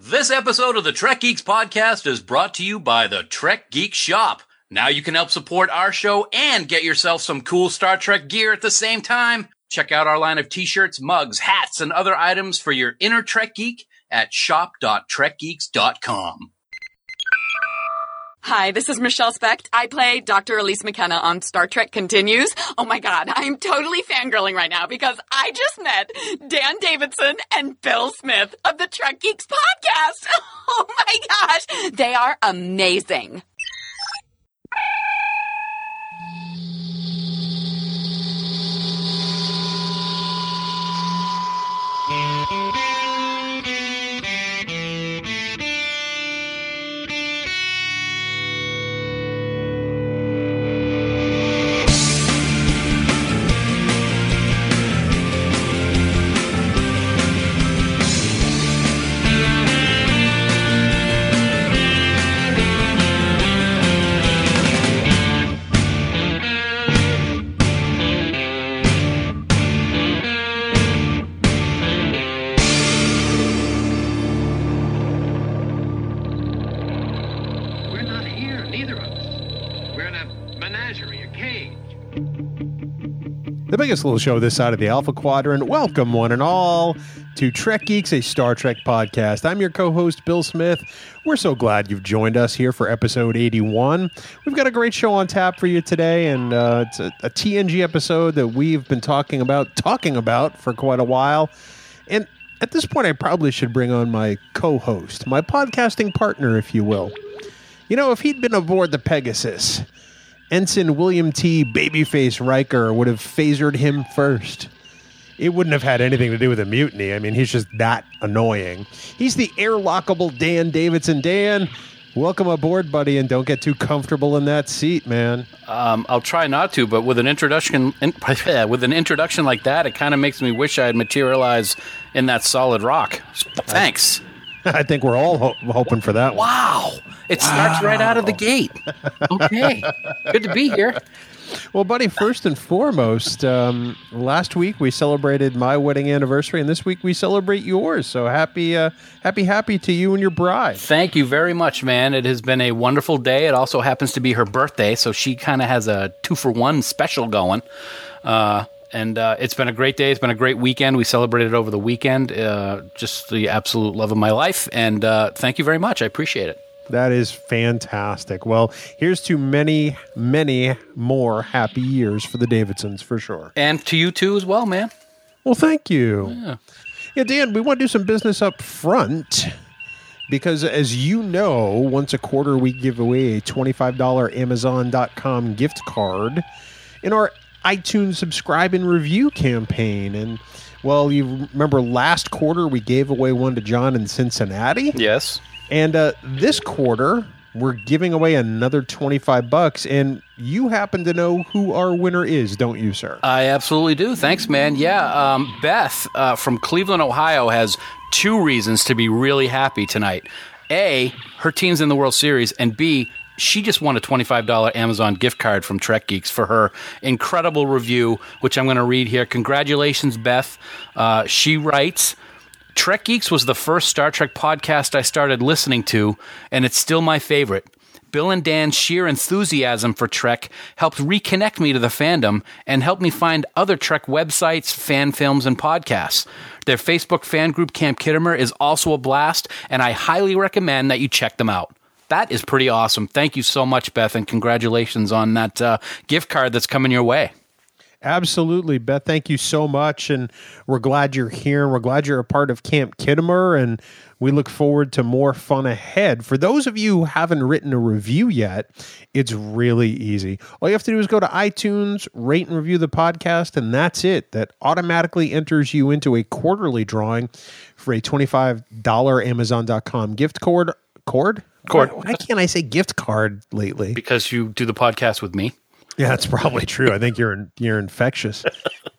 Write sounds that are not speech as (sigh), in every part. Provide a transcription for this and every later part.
This episode of the Trek Geeks podcast is brought to you by the Trek Geek Shop. Now you can help support our show and get yourself some cool Star Trek gear at the same time. Check out our line of t-shirts, mugs, hats, and other items for your inner Trek geek at shop.trekgeeks.com. Hi, this is Michelle Specht. I play Dr. Elise McKenna on Star Trek Continues. Oh my god, I'm totally fangirling right now because I just met Dan Davidson and Bill Smith of the Trek Geeks podcast. (laughs) Oh my gosh, they are amazing. Biggest little show this side of the Alpha Quadrant. Welcome, one and all, to Trek Geeks, a Star Trek podcast. I'm your co host, Bill Smith. We're so glad you've joined us here for episode 81. We've got a great show on tap for you today, and uh, it's a, a TNG episode that we've been talking about, talking about for quite a while. And at this point, I probably should bring on my co host, my podcasting partner, if you will. You know, if he'd been aboard the Pegasus, Ensign William T. Babyface Riker would have phasered him first. It wouldn't have had anything to do with a mutiny. I mean, he's just that annoying. He's the airlockable Dan Davidson. Dan, welcome aboard, buddy, and don't get too comfortable in that seat, man. Um, I'll try not to, but with an introduction, in, (laughs) with an introduction like that, it kind of makes me wish I had materialized in that solid rock. Thanks. (laughs) I think we're all ho- hoping for that one. Wow, it starts right out of the gate. Okay, good to be here. Well, buddy, first and foremost, um, last week we celebrated my wedding anniversary, and this week we celebrate yours. So happy, uh, happy, happy to you and your bride. Thank you very much, man. It has been a wonderful day. It also happens to be her birthday, so she kind of has a two for one special going. Uh, and uh, it's been a great day. It's been a great weekend. We celebrated over the weekend. Uh, just the absolute love of my life. And uh, thank you very much. I appreciate it. That is fantastic. Well, here's to many, many more happy years for the Davidsons for sure. And to you too as well, man. Well, thank you. Yeah. Dan, we want to do some business up front because, as you know, once a quarter we give away a $25 Amazon.com gift card in our iTunes subscribe and review campaign. And, well, you remember last quarter we gave away one to John in Cincinnati? Yes. And uh, this quarter, we're giving away another 25 bucks. And you happen to know who our winner is, don't you, sir? I absolutely do. Thanks, man. Yeah, um, Beth uh, from Cleveland, Ohio has two reasons to be really happy tonight. A, her team's in the World Series, and B, she just won a $25 Amazon gift card from Trek Geeks for her incredible review, which I'm going to read here. Congratulations, Beth. Uh, she writes, Trek Geeks was the first Star Trek podcast I started listening to, and it's still my favorite. Bill and Dan's sheer enthusiasm for Trek helped reconnect me to the fandom and helped me find other Trek websites, fan films, and podcasts. Their Facebook fan group, Camp Khitomer, is also a blast, and I highly recommend that you check them out. That is pretty awesome. Thank you so much, Beth, and congratulations on that uh, gift card that's coming your way. Absolutely, Beth. Thank you so much, and we're glad you're here. And we're glad you're a part of Camp Khitomer, and we look forward to more fun ahead. For those of you who haven't written a review yet, it's really easy. All you have to do is go to iTunes, rate and review the podcast, and that's it. That automatically enters you into a quarterly drawing for a $25 Amazon.com gift cord. Cord? Cord. Why, why can't I say gift card lately? Because you do the podcast with me. Yeah, that's probably true. I think you're you're infectious,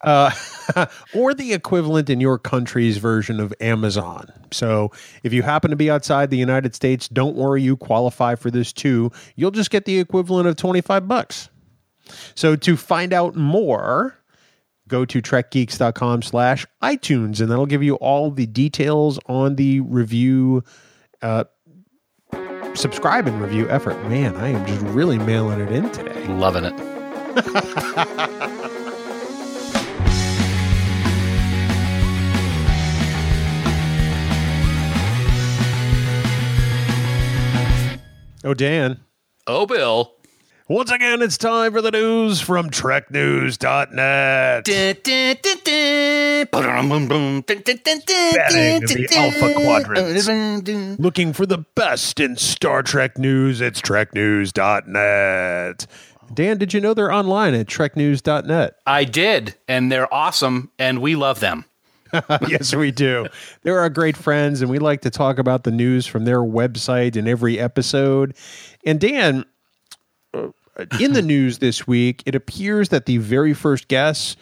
uh, (laughs) or the equivalent in your country's version of Amazon. So, if you happen to be outside the United States, don't worry, you qualify for this too. You'll just get the equivalent of twenty five bucks. So, to find out more, go to trekgeeks.com slash iTunes, and that'll give you all the details on the review, uh, subscribe and review effort. Man, I am just really mailing it in today. Loving it. Oh, Dan. Oh, Bill. Once again, it's time for the news from TrekNews.net. the Alpha Quadrant. Looking for the best in Star Trek news, it's TrekNews.net. Dan, did you know they're online at TrekNews.net? I did, and they're awesome, and we love them. (laughs) yes, we do. They're our great friends, and we like to talk about the news from their website in every episode. And Dan, (laughs) in the news this week, it appears that the very first guest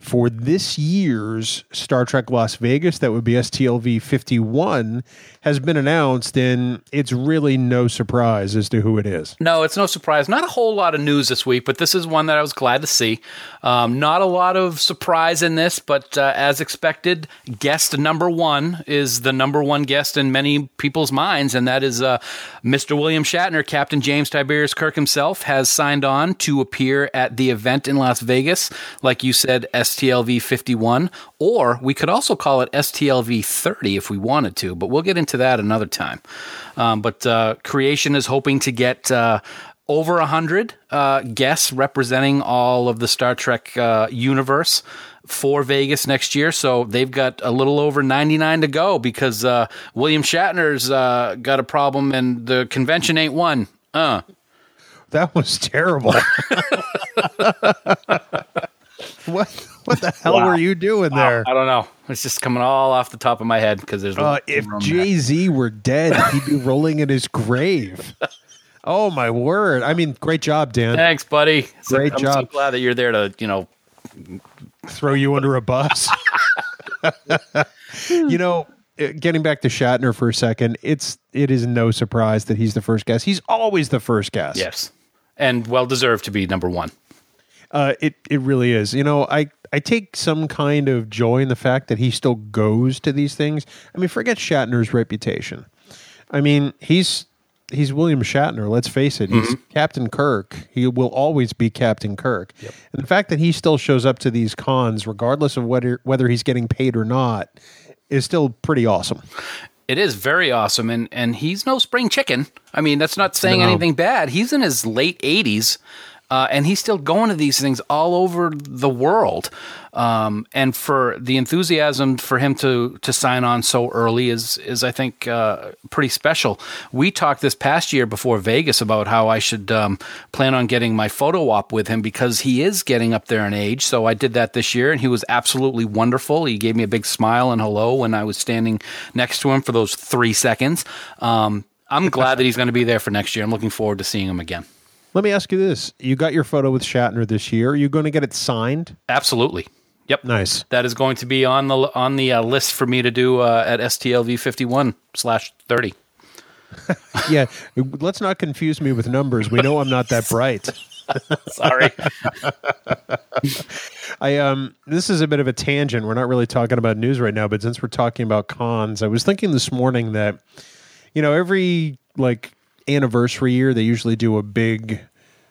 for this year's Star Trek Las Vegas, that would be STLV 51, has been announced, and it's really no surprise as to who it is. No, it's no surprise. Not a whole lot of news this week, but this is one that I was glad to see. Um, not a lot of surprise in this, but uh, as expected, guest number one is the number one guest in many people's minds, and that is uh, Mr. William Shatner. Captain James Tiberius Kirk himself has signed on to appear at the event in Las Vegas, like you said, STLV 51, or we could also call it STLV 30 if we wanted to, but we'll get into that another time. Um, but uh, Creation is hoping to get uh, over 100 uh, guests representing all of the Star Trek uh, universe for Vegas next year. So they've got a little over 99 to go because uh, William Shatner's uh, got a problem and the convention ain't one. Uh. That was terrible. (laughs) (laughs) what what the hell Wow. were you doing there? I don't know. It's just coming all off the top of my head because there's Uh, if Jay Z were dead, he'd be rolling in his grave. (laughs) Oh my word! I mean, great job, Dan. Thanks, buddy. So- Great I'm so job. glad that you're there to, you know, Throw you under a bus. (laughs) you know, uh, getting back to Shatner for a second, it's it is no surprise that he's the first guest. He's always the first guest. yes, and well deserved to be number one. Uh, it it really is. You know, I I take some kind of joy in the fact that he still goes to these things. I mean, forget Shatner's reputation. I mean, he's he's William Shatner. Let's face it. He's Captain Kirk. He will always be Captain Kirk. And the fact that he still shows up to these cons, regardless of whether whether he's getting paid or not, is still pretty awesome. It is very awesome, and and he's no spring chicken. I mean, that's not saying No. anything bad. He's in his late eighties, uh, and he's still going to these things all over the world. Um, and for the enthusiasm for him to to sign on so early is is I think uh, pretty special. We talked this past year before Vegas about how I should um, plan on getting my photo op with him because he is getting up there in age. So I did that this year, and he was absolutely wonderful. He gave me a big smile and hello when I was standing next to him for those three seconds. Um, I'm glad that he's going to be there for next year. I'm looking forward to seeing him again. Let me ask you this: You got your photo with Shatner this year. Are you going to get it signed? Absolutely. Yep. Nice. That is going to be on the on the uh, list for me to do uh, at STLV 51 slash 30. (laughs) Yeah. Let's not confuse me with numbers. We know I'm not that bright. (laughs) Sorry. (laughs) I um this is a bit of a tangent. We're not really talking about news right now, but since we're talking about cons, I was thinking this morning that you know, every like anniversary year they usually do a big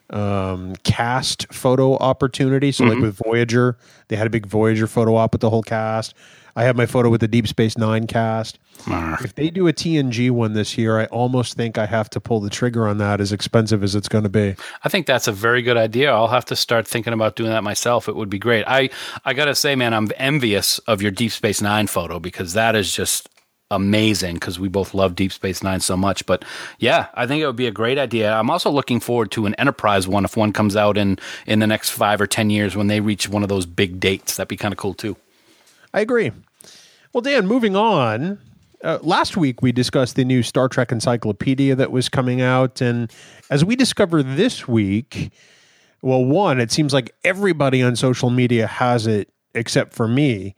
um cast photo opportunity. So like with Voyager, they had a big Voyager photo op with the whole cast. I have my photo with the Deep Space 9 cast. If they do a TNG one this year, I almost think I have to pull the trigger on that as expensive as it's going to be. I think that's a very good idea. I'll have to start thinking about doing that myself. It would be great. I I got to say, man, I'm envious of your Deep Space 9 photo because that is just amazing because we both love Deep Space 9 so much. But yeah, I think it would be a great idea. I'm also looking forward to an Enterprise one if one comes out in in the next 5 or 10 years when they reach one of those big dates. That'd be kind of cool too. I agree. Well, Dan, moving on. Uh, last week we discussed the new Star Trek encyclopedia that was coming out, and as we discover this week, well, one, it seems like everybody on social media has it except for me,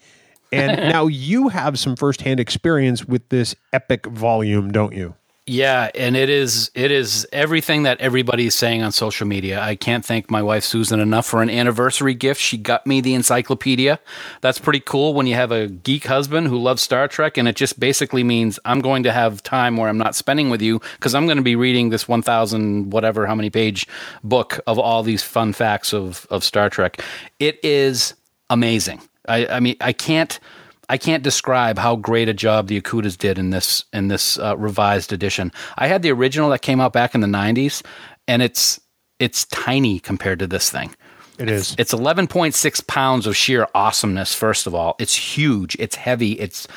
and (laughs) now you have some firsthand experience with this epic volume, don't you? Yeah, and it is it is everything that everybody is saying on social media. I can't thank my wife Susan enough for an anniversary gift. She got me the encyclopedia. That's pretty cool when you have a geek husband who loves Star Trek and it just basically means I'm going to have time where I'm not spending with you because I'm going to be reading this 1000 whatever how many page book of all these fun facts of of Star Trek. It is amazing. I I mean I can't I can't describe how great a job the Okudas did in this in this uh, revised edition. I had the original that came out back in the '90s, and it's it's tiny compared to this thing. It is. It's 11.6 pounds of sheer awesomeness. First of all, it's huge. It's heavy. It's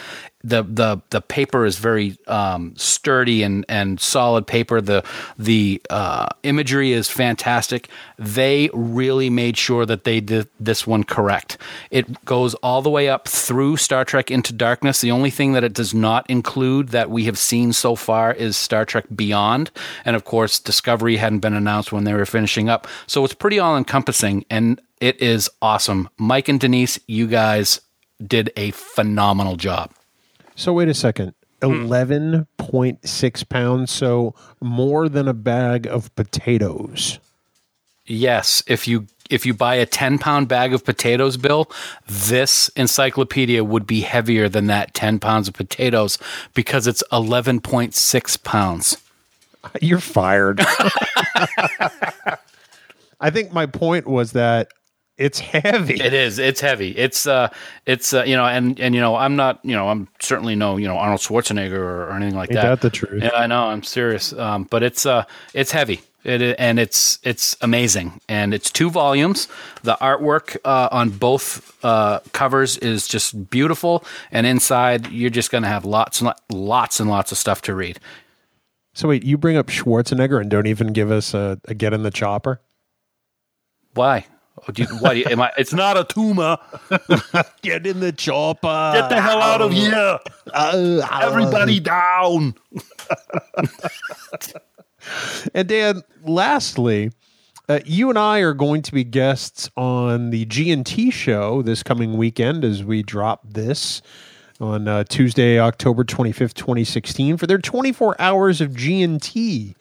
the the the paper is very um, sturdy and and solid paper. The the uh, imagery is fantastic. They really made sure that they did this one correct. It goes all the way up through Star Trek Into Darkness. The only thing that it does not include that we have seen so far is Star Trek Beyond, and of course Discovery hadn't been announced when they were finishing up. So it's pretty all encompassing, and it is awesome. Mike and Denise, you guys did a phenomenal job. So wait a second. Hmm. Eleven point six pounds, so more than a bag of potatoes. Yes, if you if you buy a 10 pound bag of potatoes, Bill, this encyclopedia would be heavier than that 10 pounds of potatoes because it's 11.6 pounds. You're fired. (laughs) I think my point was that it's heavy. It is. It's heavy. It's uh, it's uh, you know, and and you know, I'm not, you know, I'm certainly no, you know, Arnold Schwarzenegger or, or anything like Ain't that. that the truth? Yeah, I know. I'm serious. Um, but it's uh, it's heavy. It and it's it's amazing, and it's two volumes. The artwork uh, on both uh, covers is just beautiful, and inside you're just going to have lots and lo- lots and lots of stuff to read. So wait, you bring up Schwarzenegger and don't even give us a, a get in the chopper? Why? Oh, do you, why you, am I? It's not a tumor. (laughs) Get in the chopper. Get the hell out of here! Uh, Everybody down! (laughs) And Dan, lastly, uh, you and I are going to be guests on the G&T show this coming weekend as we drop this on uh, Tuesday, October 25th, 2016 for their 24 hours of G&T,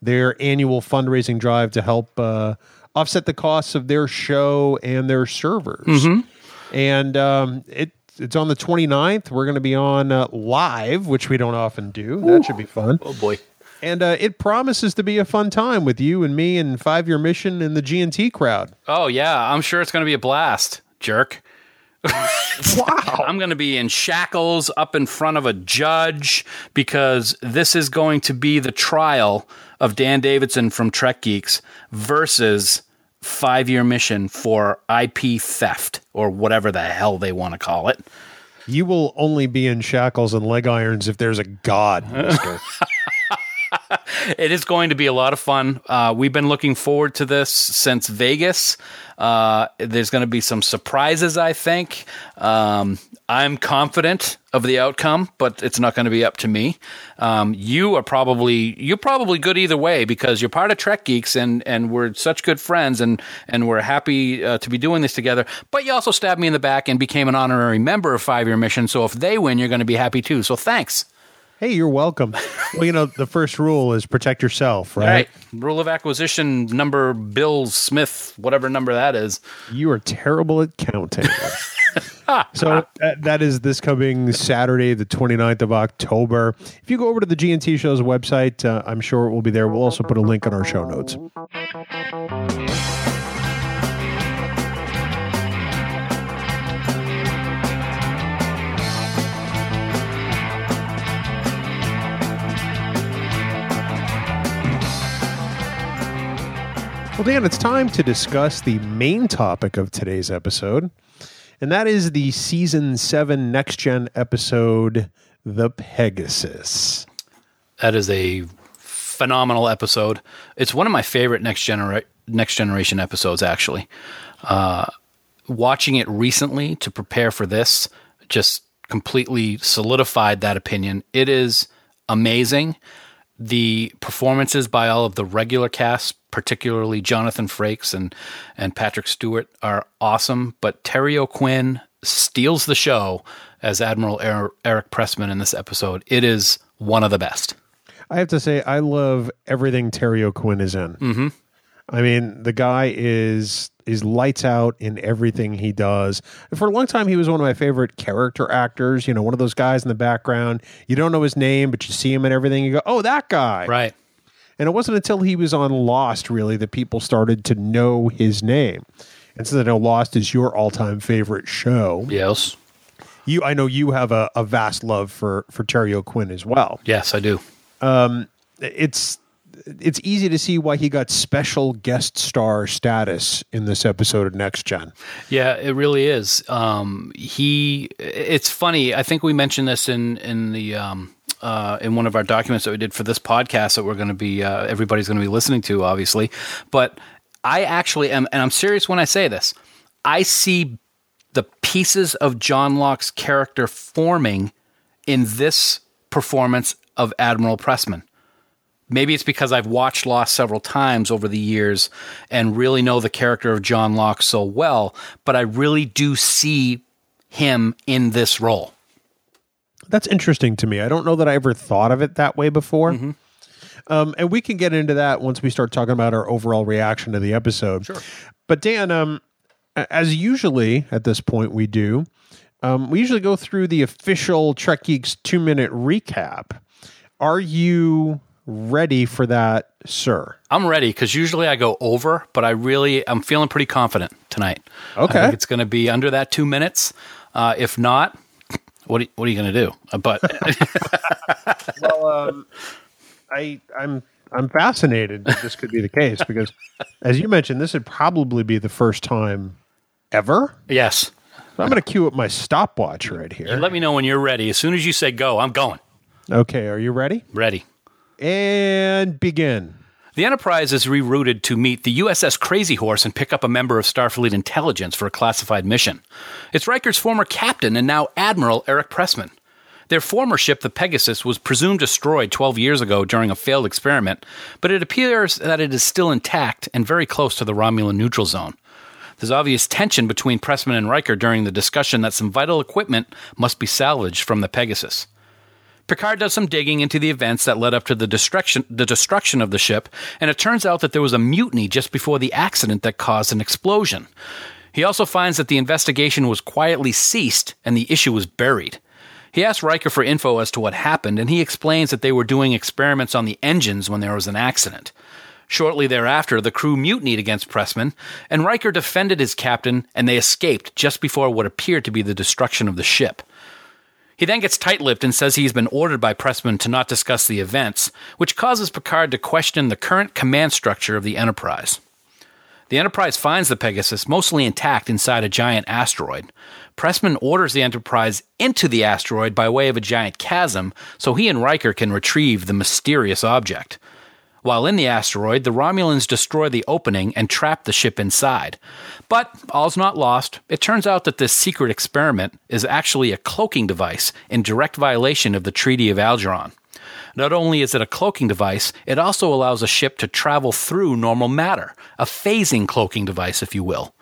their annual fundraising drive to help uh, offset the costs of their show and their servers. And um, it it's on the 29th. We're going to be on uh, live, which we don't often do. That should be fun. Oh boy. And uh, it promises to be a fun time with you and me and Five Year Mission and the G&T crowd. Oh yeah, I'm sure it's going to be a blast, jerk. (laughs) Wow. I'm going to be in shackles up in front of a judge because this is going to be the trial of Dan Davidson from Trek Geeks versus Five Year Mission for IP theft or whatever the hell they want to call it. You will only be in shackles and leg irons if there's a god, mister. (laughs) (laughs) It is going to be a lot of fun. Uh, we've been looking forward to this since Vegas. Uh, there's going to be some surprises, I think. Um, I'm confident of the outcome, but it's not going to be up to me. Um, you are probably you're probably good either way because you're part of Trek Geeks and and we're such good friends and and we're happy uh, to be doing this together. But you also stabbed me in the back and became an honorary member of Five Year Mission. So if they win, you're going to be happy too. So thanks. Hey, you're welcome. Well, you know, the first rule is protect yourself, right? Right. Rule of acquisition number Bill Smith, whatever number that is. You are terrible at counting. (laughs) so that, that is this coming Saturday, the 29th of October. If you go over to the G&T Show's website, uh, I'm sure it will be there. We'll also put a link on our show notes. Well, Dan, it's time to discuss the main topic of today's episode, and that is the season seven next gen episode, The Pegasus. That is a phenomenal episode. It's one of my favorite next genera- next generation episodes. Actually, uh, watching it recently to prepare for this just completely solidified that opinion. It is amazing. The performances by all of the regular cast, particularly Jonathan Frakes and and Patrick Stewart, are awesome. But Terry O'Quinn steals the show as Admiral Er- Eric Pressman in this episode. It is one of the best. I have to say, I love everything Terry O'Quinn is in. Mm-hmm. I mean, the guy is is lights out in everything he does. And for a long time, he was one of my favorite character actors. You know, one of those guys in the background. You don't know his name, but you see him in everything. You go, "Oh, that guy!" Right. And it wasn't until he was on Lost, really, that people started to know his name. And since I know Lost is your all time favorite show, Yes. you I know you have a, a vast love for for Terry O'Quinn as well. Yes, I do. Um, it's it's easy to see why he got special guest star status in this episode of Next Gen. Yeah, it really is. Um, he. It's funny. I think we mentioned this in in the. Um, uh, in one of our documents that we did for this podcast that we're going to be uh, everybody's going to be listening to obviously but i actually am and i'm serious when i say this i see the pieces of john locke's character forming in this performance of admiral pressman maybe it's because I've watched Lost several times over the years and really know the character of John Locke so well, but I really do see him in this role. That's interesting to me. I don't know that I ever thought of it that way before. Um, and we can get into that once we start talking about our overall reaction to the episode. Sure. But Dan, um, as usually at this point we do, um, we usually go through the official Trek Geeks two minute recap. Are you ready for that, sir? I'm ready because usually I go over, but I really I'm feeling pretty confident tonight. Okay. I think it's going to be under that two minutes. Uh, if not, what are, what are you going to do? Uh, But (laughs) Well, um, I I'm I'm fascinated that this could be the case because, as you mentioned, this would probably be the first time ever. yes, So I'm going to cue up my stopwatch right here. let me know when you're ready. As soon as you say go, I'm going. Okay, are you ready? Ready. And begin. The Enterprise is rerouted to meet the USS Crazy Horse and pick up a member of Starfleet intelligence for a classified mission. It's Riker's former captain and now Admiral Eric Pressman. Their former ship, the Pegasus, was presumed destroyed 12 years ago during a failed experiment, but it appears that it is still intact and very close to the Romulan neutral zone. There's obvious tension between Pressman and Riker during the discussion that some vital equipment must be salvaged from the Pegasus. Picard does some digging into the events that led up to the destruction, the destruction of the ship, and it turns out that there was a mutiny just before the accident that caused an explosion. He also finds that the investigation was quietly ceased and the issue was buried. He asks Riker for info as to what happened, and he explains that they were doing experiments on the engines when there was an accident. Shortly thereafter, the crew mutinied against Pressman, and Riker defended his captain, and they escaped just before what appeared to be the destruction of the ship. He then gets tight lipped and says he's been ordered by Pressman to not discuss the events, which causes Picard to question the current command structure of the Enterprise. The Enterprise finds the Pegasus mostly intact inside a giant asteroid. Pressman orders the Enterprise into the asteroid by way of a giant chasm so he and Riker can retrieve the mysterious object. While in the asteroid, the Romulans destroy the opening and trap the ship inside. But all's not lost. It turns out that this secret experiment is actually a cloaking device in direct violation of the Treaty of Algeron. Not only is it a cloaking device, it also allows a ship to travel through normal matter, a phasing cloaking device, if you will.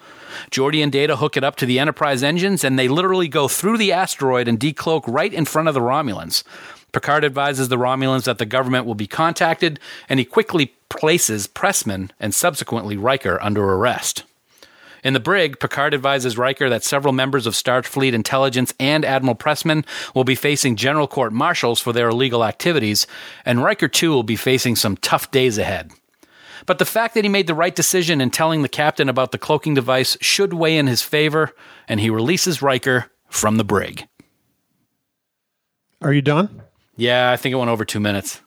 Geordi and Data hook it up to the Enterprise engines, and they literally go through the asteroid and decloak right in front of the Romulans. Picard advises the Romulans that the government will be contacted, and he quickly places Pressman and subsequently Riker under arrest. In the brig, Picard advises Riker that several members of Starfleet intelligence and Admiral Pressman will be facing general court martials for their illegal activities, and Riker too will be facing some tough days ahead. But the fact that he made the right decision in telling the captain about the cloaking device should weigh in his favor, and he releases Riker from the brig. Are you done? Yeah, I think it went over two minutes.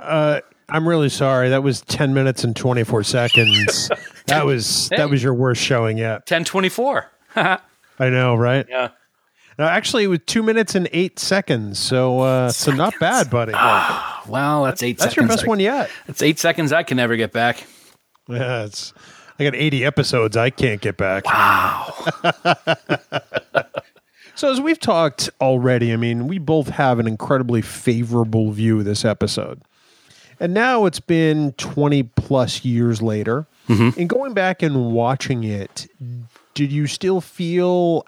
I'm really sorry. That was 10 minutes and 24 seconds. (laughs) that was that was your worst showing yet. 1024. (laughs) I know, right? Yeah. No, actually, it was two minutes and eight seconds. So, uh, so not bad, buddy. Well, that's eight That's seconds. your best I- one yet. That's eight seconds I can never get back. Yeah, it's. I got 80 episodes I can't get back. Wow. (laughs) so as we've talked already, I mean, we both have an incredibly favorable view of this episode. And now it's been 20 plus years later. And going back and watching it, did you still feel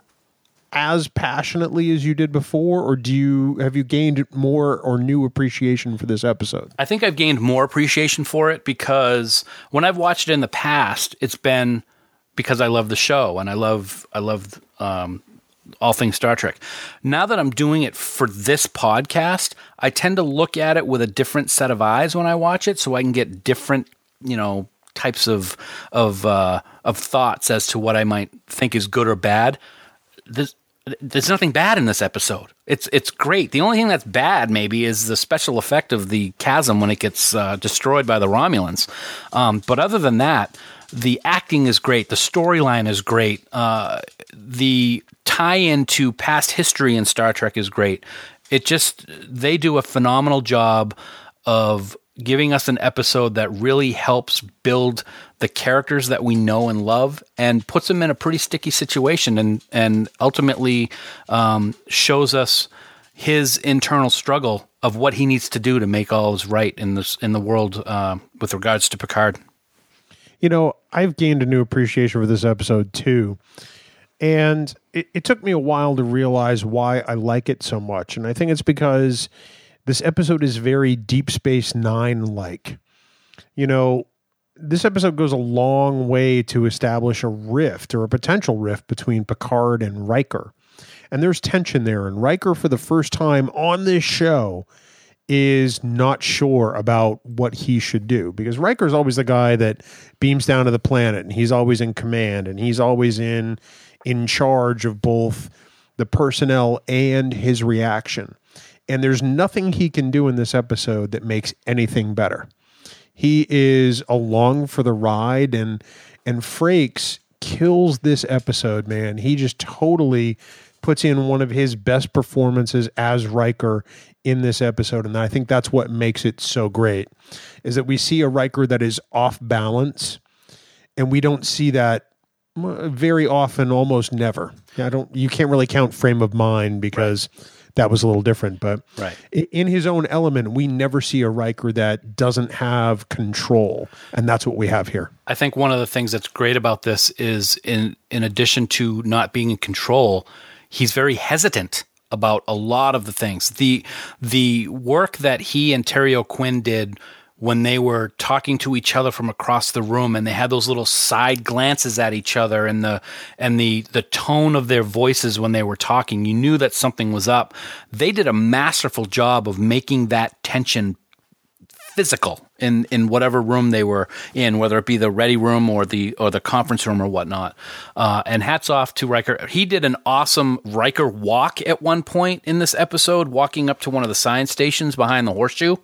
as passionately as you did before, or do you have you gained more or new appreciation for this episode? I think I've gained more appreciation for it because when I've watched it in the past, it's been because I love the show and I love I love um, all things Star Trek. Now that I'm doing it for this podcast, I tend to look at it with a different set of eyes when I watch it, so I can get different, you know, types of of uh, of thoughts as to what I might think is good or bad. There's, there's nothing bad in this episode. It's it's great. The only thing that's bad maybe is the special effect of the chasm when it gets uh, destroyed by the Romulans. Um, but other than that, the acting is great. The storyline is great. Uh, the tie into past history in Star Trek is great. It just they do a phenomenal job of giving us an episode that really helps build the characters that we know and love and puts them in a pretty sticky situation and and ultimately um, shows us his internal struggle of what he needs to do to make all is right in this in the world uh, with regards to Picard. You know, I've gained a new appreciation for this episode too. And it, it took me a while to realize why I like it so much. And I think it's because this episode is very Deep Space Nine like. You know, this episode goes a long way to establish a rift or a potential rift between Picard and Riker. And there's tension there. And Riker, for the first time on this show, is not sure about what he should do because Riker's always the guy that beams down to the planet and he's always in command and he's always in in charge of both the personnel and his reaction. And there's nothing he can do in this episode that makes anything better. He is along for the ride and and Frakes kills this episode, man. He just totally puts in one of his best performances as Riker in this episode and I think that's what makes it so great is that we see a Riker that is off balance and we don't see that uh, very often almost never. I don't you can't really count frame of mind because right that was a little different. But right. in his own element, we never see a Riker that doesn't have control, and that's what we have here. I think one of the things that's great about this is in in addition to not being in control, he's very hesitant about a lot of the things. The the work that he and Terry O'Quinn did when they were talking to each other from across the room and they had those little side glances at each other and the and the the tone of their voices when they were talking you knew that something was up they did a masterful job of making that tension physical in in whatever room they were in whether it be the ready room or the or the conference room or whatnot uh, and hats off to Riker he did an awesome Riker walk at one point in this episode walking up to one of the science stations behind the horseshoe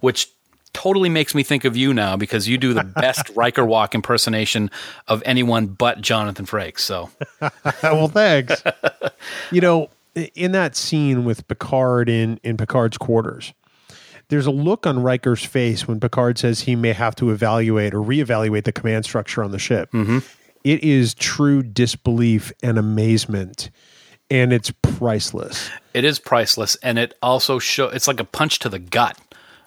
which totally makes me think of you now because you do the (laughs) best Riker walk impersonation of anyone but Jonathan Frakes. So, (laughs) well, thanks. (laughs) you know, in that scene with Picard in in Picard's quarters, there's a look on Riker's face when Picard says he may have to evaluate or reevaluate the command structure on the ship. Mm-hmm. It is true disbelief and amazement. And it's priceless. It is priceless, and it also show. It's like a punch to the gut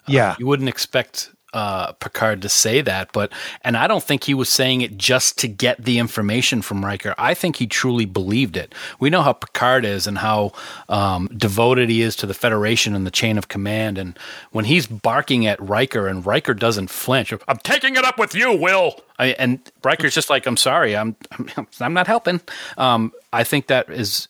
yeah. Uh, you wouldn't expect uh, Picard to say that, but and I don't think he was saying it just to get the information from Riker. I think he truly believed it. We know how Picard is and how um, devoted he is to the Federation and the chain of command. And when he's barking at Riker and Riker doesn't flinch, I'm taking it up with you, Will. I, and Riker's just like, I'm sorry, I'm I'm, (laughs) I'm not helping. Um, I think that is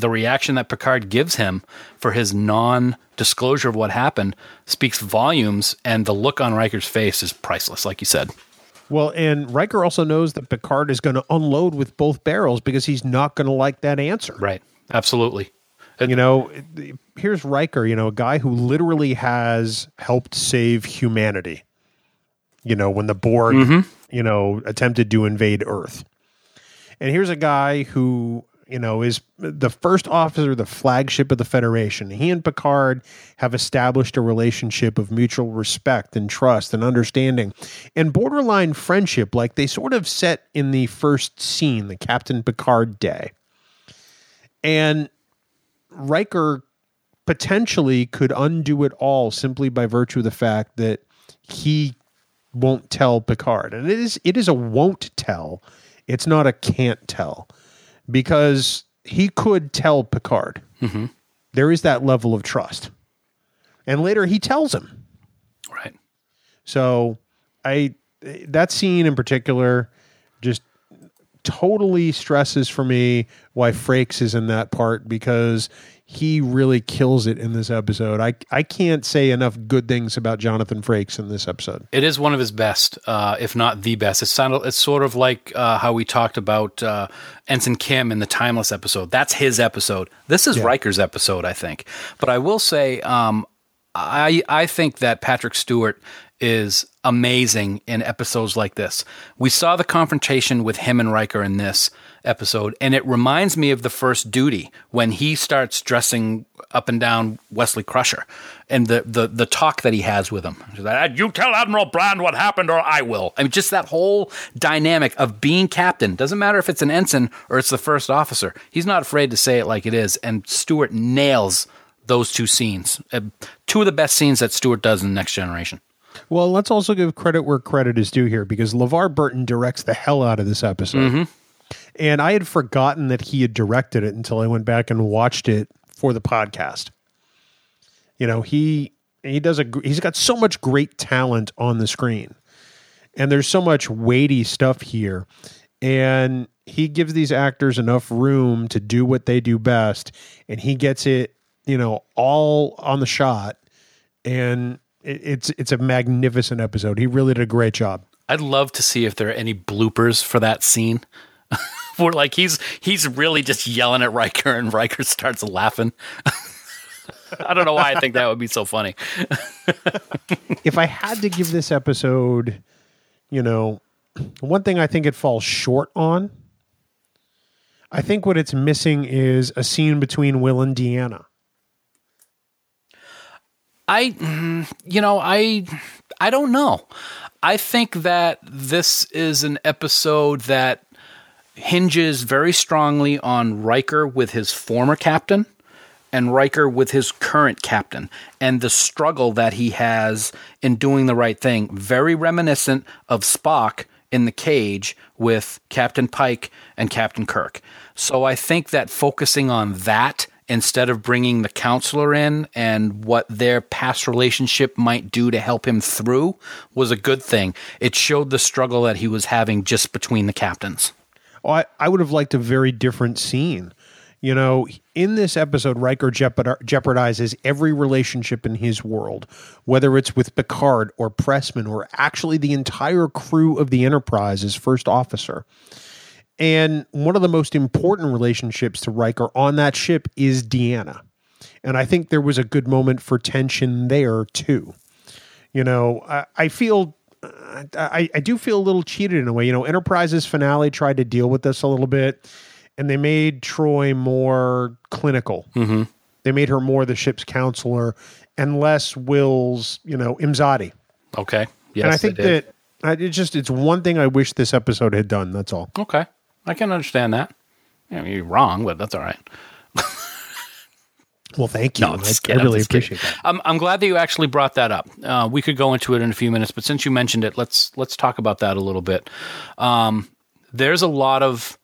the reaction that Picard gives him for his non disclosure of what happened speaks volumes, and the look on Riker's face is priceless, like you said. Well, and Riker also knows that Picard is going to unload with both barrels because he's not going to like that answer. Right. Absolutely. And you know, here's Riker, you know, a guy who literally has helped save humanity. You know, when the Borg, mm-hmm. you know, attempted to invade Earth. And here's a guy who you know, is the first officer, the flagship of the Federation. He and Picard have established a relationship of mutual respect and trust and understanding and borderline friendship, like they sort of set in the first scene, the Captain Picard Day. And Riker potentially could undo it all simply by virtue of the fact that he won't tell Picard. And it is it is a won't tell. It's not a can't tell because he could tell Picard. Mm-hmm. There is that level of trust. And later he tells him. Right. So I that scene in particular just totally stresses for me why Frakes is in that part because he really kills it in this episode. I I can't say enough good things about Jonathan Frakes in this episode. It is one of his best, uh, if not the best. It's, sound, it's sort of like uh, how we talked about uh, Ensign Kim in the Timeless episode. That's his episode. This is Riker's episode, I think. But I will say, um, I I think that Patrick Stewart is amazing in episodes like this. We saw the confrontation with him and Riker in this episode, and it reminds me of the first duty when he starts dressing up and down Wesley Crusher and the the, the talk that he has with him. Like, You tell Admiral Brand what happened, or I will. I mean, just that whole dynamic of being captain doesn't matter if it's an ensign or it's the first officer. He's not afraid to say it like it is, and Stewart nails those two scenes. Uh, two of the best scenes that Stewart does in the Next Generation. Well, let's also give credit where credit is due here because LeVar Burton directs the hell out of this episode. And I had forgotten that he had directed it until I went back and watched it for the podcast. You know, he he does a he's got so much great talent on the screen. And there's so much weighty stuff here. And he gives these actors enough room to do what they do best and he gets it, you know, all on the shot and it's it's a magnificent episode. He really did a great job. I'd love to see if there are any bloopers for that scene. (laughs) Where like he's he's really just yelling at Riker and Riker starts laughing. (laughs) I don't know why I think that would be so funny. (laughs) If I had to give this episode, you know, one thing I think it falls short on, I think what it's missing is a scene between Will and Deanna. I, you know, I, I don't know. I think that this is an episode that hinges very strongly on Riker with his former captain and Riker with his current captain and the struggle that he has in doing the right thing. Very reminiscent of Spock in the cage with Captain Pike and Captain Kirk. So I think that focusing on that instead of bringing the counselor in and what their past relationship might do to help him through was a good thing. It showed the struggle that he was having just between the captains. I, I would have liked a very different scene. You know, in this episode, Riker jeopardizes every relationship in his world, whether it's with Picard or Pressman or actually the entire crew of the Enterprise as first officer. And one of the most important relationships to Riker on that ship is Deanna. And I think there was a good moment for tension there too. You know, I, I feel I, I do feel a little cheated in a way. You know, Enterprise's finale tried to deal with this a little bit, and they made Troi more clinical. Mm-hmm. They made her more the ship's counselor and less Will's, you know, Imzadi. Okay. Yes, and I think that I, it's just it's one thing I wish this episode had done. That's all. Okay. I can understand that. I mean, you're wrong, but that's all right. (laughs) Well, thank you. No, I, I really just kidding. appreciate that. I'm, I'm glad that you actually brought that up. Uh, we could go into it in a few minutes, but since you mentioned it, let's let's talk about that a little bit. Um, there's a lot of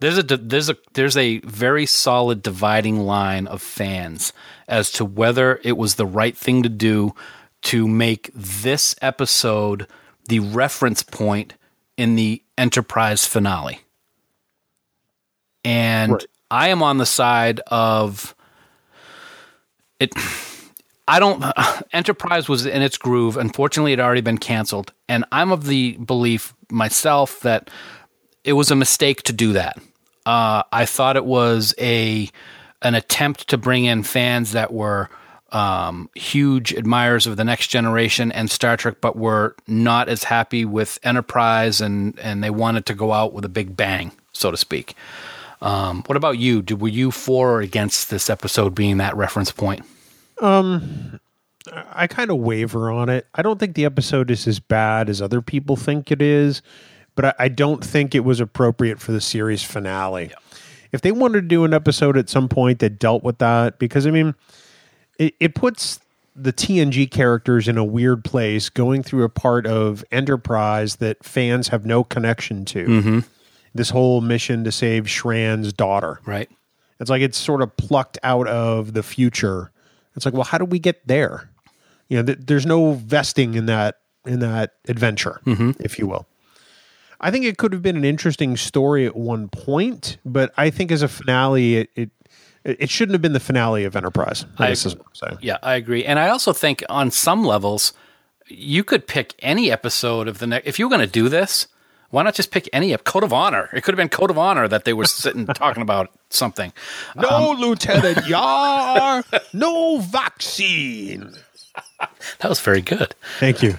there's a there's a there's a very solid dividing line of fans as to whether it was the right thing to do to make this episode the reference point in the Enterprise finale. And Right. I am on the side of it I don't (sighs) Enterprise was in its groove. Unfortunately, it had already been canceled, and I'm of the belief myself that it was a mistake to do that. Uh, I thought it was a an attempt to bring in fans that were um, huge admirers of the next generation and Star Trek, but were not as happy with Enterprise, and and they wanted to go out with a big bang, so to speak. Um, what about you? Did, were you for or against this episode being that reference point? Um, I kind of waver on it. I don't think the episode is as bad as other people think it is, but I, I don't think it was appropriate for the series finale. If they wanted to do an episode at some point that dealt with that, because I mean, it, it puts the TNG characters in a weird place going through a part of Enterprise that fans have no connection to. Mm-hmm. This whole mission to save Shran's daughter Right. It's like it's sort of plucked out of the future. It's like, well, how do we get there? You know, th- there's no vesting in that in that adventure, mm-hmm. if you will. I think it could have been an interesting story at one point, but I think as a finale, it it, it shouldn't have been the finale of Enterprise. I, I guess is what I'm saying. Yeah, I agree. And I also think on some levels, you could pick any episode of the next. If you were going to do this, why not just pick any up? Code of Honor? It could have been Code of Honor that they were sitting (laughs) talking about something. No, Lieutenant (laughs) Yar, no vaccine. That was very good. Thank you.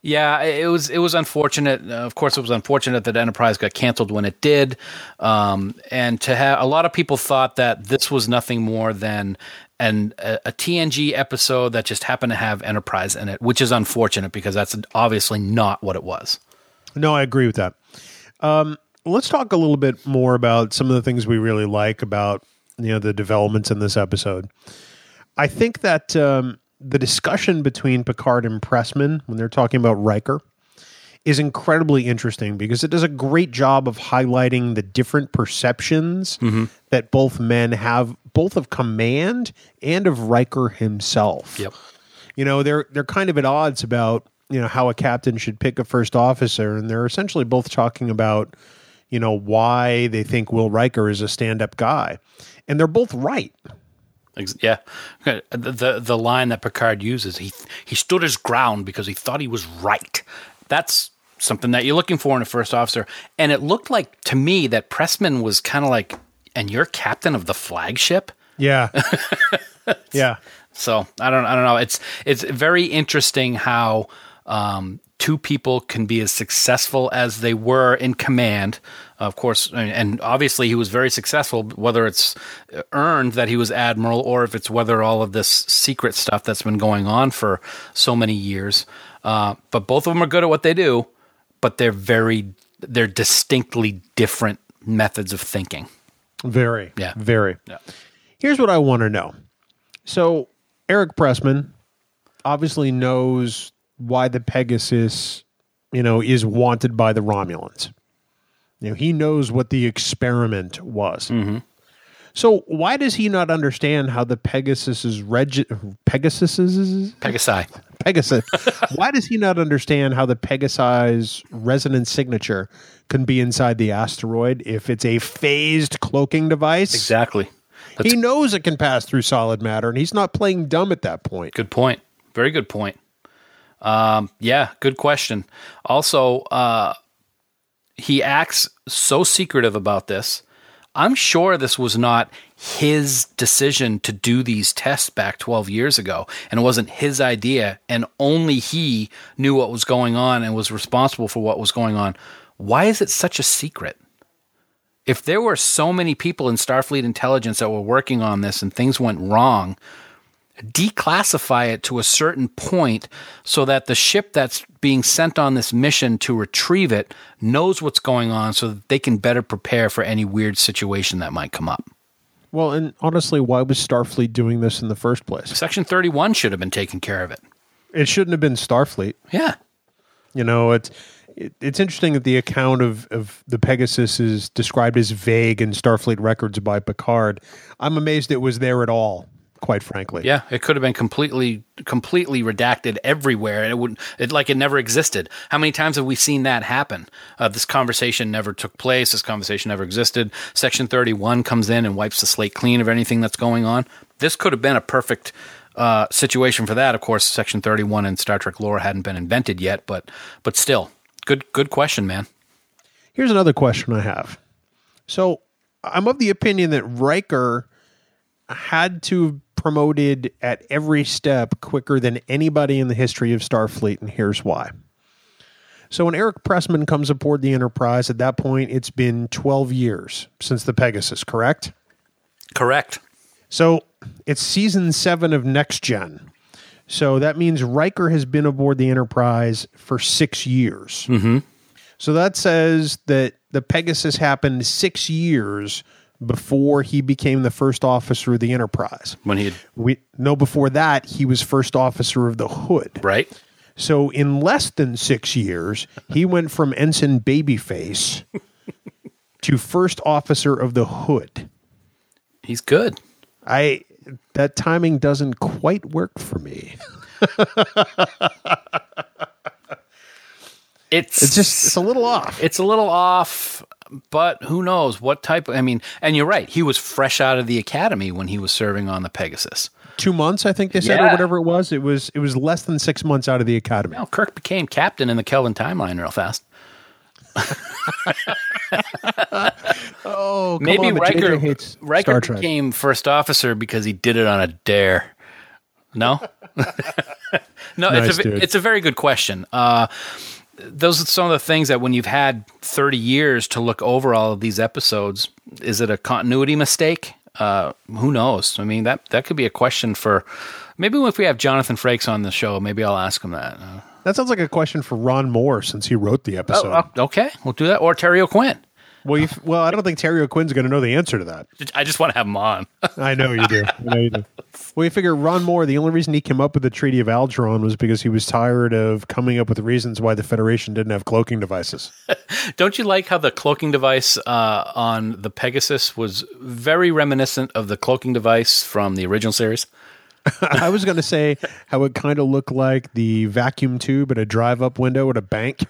Yeah, it was it was unfortunate. Uh, of course, it was unfortunate that Enterprise got canceled when it did, um, and to have a lot of people thought that this was nothing more than an a, a TNG episode that just happened to have Enterprise in it, which is unfortunate because that's obviously not what it was. No, I agree with that. Um, let's talk a little bit more about some of the things we really like about you know the developments in this episode. I think that um, the discussion between Picard and Pressman when they're talking about Riker is incredibly interesting because it does a great job of highlighting the different perceptions that both men have, both of command and of Riker himself Yep. you know they're they're kind of at odds about you know how a captain should pick a first officer. And they're essentially both talking about you know why they think Will Riker is a stand-up guy. And they're both right. Yeah, the, the the line that Picard uses, he he stood his ground because he thought he was right. That's something that you're looking for in a first officer, and it looked like to me that Pressman was kind of like, and you're captain of the flagship. yeah. (laughs) Yeah. So I don't I don't know. It's it's very interesting how um, two people can be as successful as they were in command. Of course, and- obviously he was very successful. Whether it's earned that he was admiral, or if it's whether all of this secret stuff that's been going on for so many years. Uh, but both of them are good at what they do, but they're very they're distinctly different methods of thinking. very Yeah. very Yeah. here's what I want to know so Eric Pressman obviously knows why the Pegasus you know is wanted by the Romulans you know he knows what the experiment was mm-hmm. So why does he not understand how the Pegasus is reg Pegasus is Pegasi. Pegasus? (laughs) why does he not understand how the Pegasi's resonance signature can be inside the asteroid if it's a phased cloaking device? Exactly. That's He knows it can pass through solid matter, and he's not playing dumb at that point. Good point. Very good point. Um, yeah, good question. Also, uh, he acts so secretive about this. I'm sure this was not his decision to do these tests back 12 years ago, and it wasn't his idea, and only he knew what was going on and was responsible for what was going on. Why is it such a secret? If there were so many people in Starfleet intelligence that were working on this and things went wrong, declassify it to a certain point so that the ship that's being sent on this mission to retrieve it knows what's going on so that they can better prepare for any weird situation that might come up. Well, and honestly, why was Starfleet doing this in the first place? Section 31 should have been taking care of it. It shouldn't have been Starfleet. Yeah. You know, it's it, it's interesting that the account of, of the Pegasus is described as vague in Starfleet records by Picard. I'm amazed it was there at all, quite frankly. Yeah, it could have been completely completely redacted everywhere. and It would it like it never existed. How many times have we seen that happen? Uh, this conversation never took place. This conversation never existed. Section 31 comes in and wipes the slate clean of anything that's going on. This could have been a perfect uh, situation for that. Of course, Section 31 in Star Trek lore hadn't been invented yet, but but still, good good question, man. Here's another question I have. So I'm of the opinion that Riker had to promoted at every step quicker than anybody in the history of Starfleet, and here's why. So when Eric Pressman comes aboard the Enterprise, at that point it's been 12 years since the Pegasus, correct? Correct. So it's season seven of Next Gen. So that means Riker has been aboard the Enterprise for six years. Mm-hmm. So that says that the Pegasus happened six years before he became the first officer of the Enterprise. When he had, We know before that he was first officer of the Hood. right? So in less than six years, he went from ensign babyface (laughs) to first officer of the Hood. He's good. I that timing doesn't quite work for me. (laughs) It's It's just it's a little off. it's a little off, but who knows what type? I mean, and you're right. He was fresh out of the academy when he was serving on the Pegasus. Two months, I think they said, or whatever it was. It was it was less than six months out of the academy. Now Kirk became captain in the Kelvin timeline real fast. (laughs) Oh, Maybe on, Riker Riker became first officer because he did it on a dare. No, (laughs) no, Nice, it's a dude. it's a very good question. Uh, those are some of the things that when you've had thirty years to look over all of these episodes, is it a continuity mistake? Uh, who knows? I mean that that could be a question for maybe if we have Jonathan Frakes on the show, maybe I'll ask him that. Uh, That sounds like a question for Ron Moore since he wrote the episode. oh, uh, okay, we'll do that. Or Terry O'Quinn. Well, you, well, I don't think Terry O'Quinn's going to know the answer to that. I just want to have him on. (laughs) I know you do. I know you do. (laughs) Well, you figure Ron Moore, the only reason he came up with the Treaty of Algeron was because he was tired of coming up with reasons why the Federation didn't have cloaking devices. (laughs) Don't you like how the cloaking device uh, on the Pegasus was very reminiscent of the cloaking device from the original series? (laughs) I was going to say how it kind of looked like the vacuum tube at a drive up window at a bank.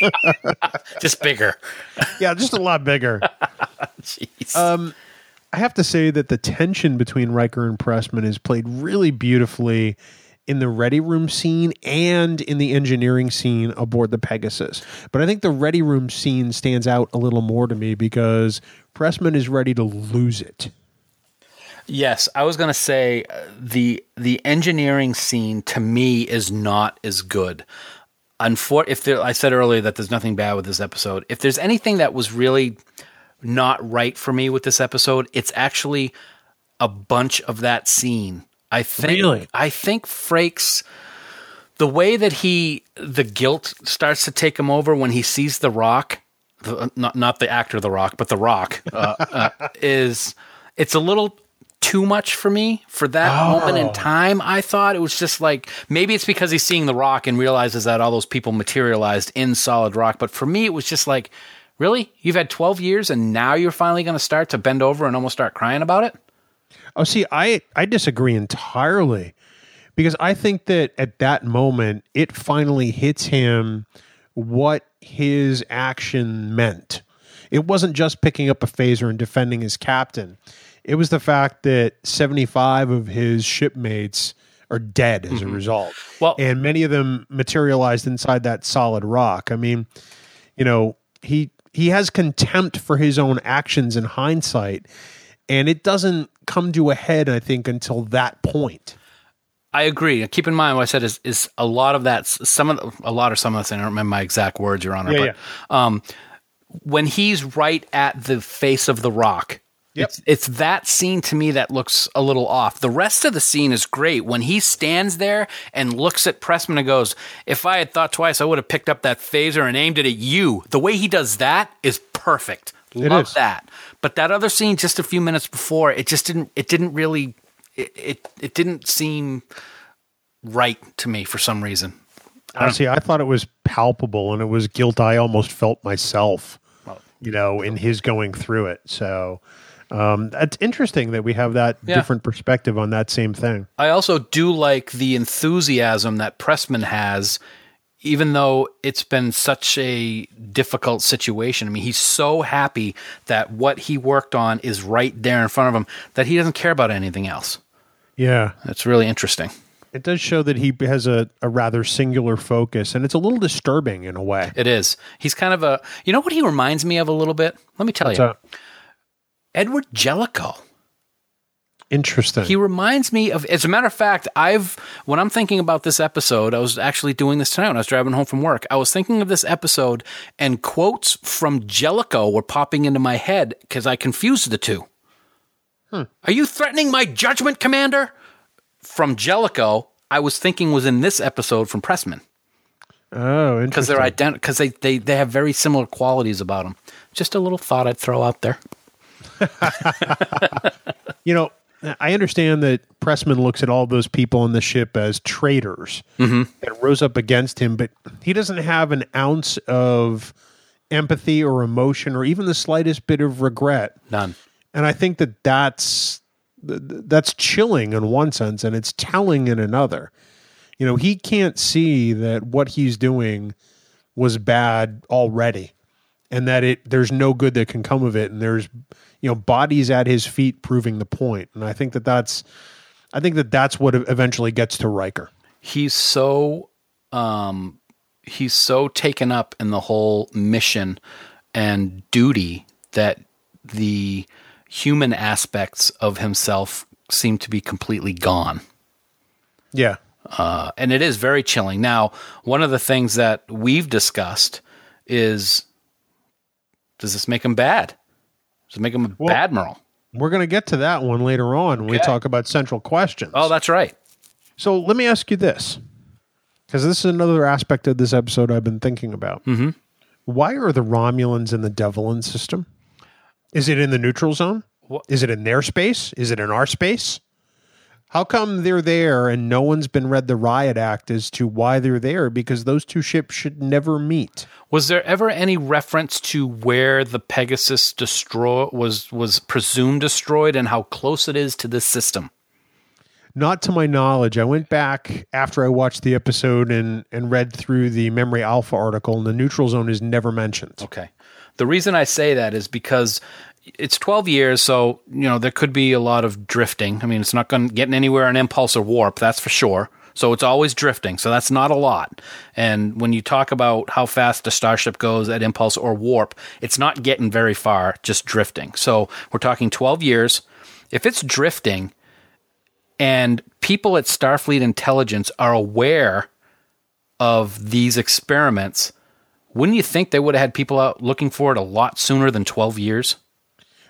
(laughs) Just bigger. (laughs) yeah, just a lot bigger. Jeez. Um, I have to say that the tension between Riker and Pressman is played really beautifully in the ready room scene and in the engineering scene aboard the Pegasus. But I think the ready room scene stands out a little more to me because Pressman is ready to lose it. Yes, I was going to say uh, the the engineering scene to me is not as good. Unfor- if there, I said earlier that there's nothing bad with this episode. If there's anything that was really not right for me with this episode, it's actually a bunch of that scene. I think Really? I think Frakes the way that he the guilt starts to take him over when he sees the rock the, not not the actor the rock but the rock uh, uh, (laughs) is it's a little too much for me for that oh. moment in time i thought. It was just like maybe it's because he's seeing the rock and realizes that all those people materialized in solid rock. But for me it was just like really? You've had 12 years and now you're finally going to start to bend over and almost start crying about it? Oh, see, I I disagree entirely because I think that at that moment it finally hits him what his action meant. It wasn't just picking up a phaser and defending his captain. It was the fact that 75 of his shipmates are dead as a result. Well- and many of them materialized inside that solid rock. I mean, you know, he he has contempt for his own actions in hindsight, and it doesn't come to a head, I think, until that point. I agree. Keep in mind what I said is is a lot of that some of the, a lot or some of this. I don't remember my exact words, Your Honor. Yeah, but um, when he's right at the face of the rock, Yep. it's it's that scene to me that looks a little off. The rest of the scene is great when he stands there and looks at Pressman and goes, "If I had thought twice, I would have picked up that phaser and aimed it at you." The way he does that is perfect. It Love is. that. But that other scene just a few minutes before, it just didn't. It didn't really. It it, it didn't seem right to me for some reason. Honestly, I thought it was palpable, and it was guilt I almost felt myself. You know, in his going through it. So um, that's interesting that we have that Yeah. different perspective on that same thing. I also do like the enthusiasm that Pressman has, even though it's been such a difficult situation. I mean, he's so happy that what he worked on is right there in front of him that he doesn't care about anything else. Yeah, That's really interesting. it does show that he has a, a rather singular focus, and it's a little disturbing in a way. It is. He's kind of a. You know what he reminds me of a little bit? Let me tell you. So Edward Jellicoe. interesting. He reminds me of, as a matter of fact, I've, when I'm thinking about this episode, I was actually doing this tonight when I was driving home from work. I was thinking of this episode and quotes from Jellicoe were popping into my head because I confused the two. Hmm. Are you threatening my judgment, Commander? From Jellicoe, I was thinking was in this episode from Pressman oh, interesting. because they're ident- because they, they, they have very similar qualities about them. Just a little thought I'd throw out there. (laughs) you know, I understand that Pressman looks at all those people on the ship as traitors Mm-hmm. that rose up against him, but he doesn't have an ounce of empathy or emotion or even the slightest bit of regret None. and I think that that's th- th- that's chilling in one sense, and it's telling in another. You know, he can't see that what he's doing was bad already, and that it there's no good that can come of it, and there's you know bodies at his feet proving the point, and I think that that's I think that that's what eventually gets to Riker. he's so um he's so taken up in the whole mission and duty that the human aspects of himself seem to be completely gone. Yeah, uh, and it is very chilling. Now one of the things that we've discussed is does this make him bad make him a Well- bad admiral we're going to get to that one later on when we talk about central questions. oh that's right So let me ask you this, because this is another aspect of this episode I've been thinking about. Mm-hmm. Why are the Romulans in the Devolin system? Is it in the neutral zone? What- Is it in their space? Is it in our space? How come they're there and no one's been read the riot act as to why they're there? Because those two ships should never meet. Was there ever any reference to where the Pegasus destroy was was presumed destroyed and how close it is to this system? Not to my knowledge. I went back after I watched the episode and, and read through the Memory Alpha article, and the neutral zone is never mentioned. Okay. The reason I say that is because it's 12 years, so you know there could be a lot of drifting. I mean, it's not going getting anywhere in impulse or warp, that's for sure. So it's always drifting. So that's not a lot. And when you talk about how fast a starship goes at impulse or warp, it's not getting very far, just drifting. So we're talking 12 years. If it's drifting and people at Starfleet Intelligence are aware of these experiments, wouldn't you think they would have had people out looking for it a lot sooner than 12 years?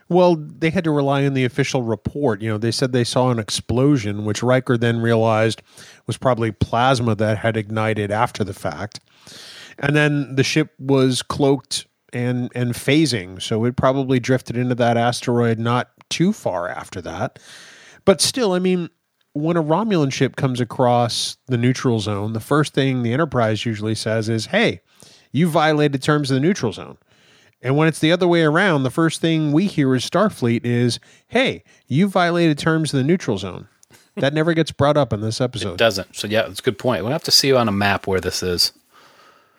Well, they had to rely on the official report. You know, they said they saw an explosion, which Riker then realized was probably plasma that had ignited after the fact. And then the ship was cloaked and and phasing, so it probably drifted into that asteroid not too far after that. But still, I mean, when a Romulan ship comes across the neutral zone, the first thing the Enterprise usually says is, "Hey, you violated terms of the neutral zone." And when it's the other way around, the first thing we hear is Starfleet is, "Hey, you violated terms of the neutral zone." That never gets brought up in this episode. It doesn't. So, yeah, it's a good point. We'll have to see on a map where this is.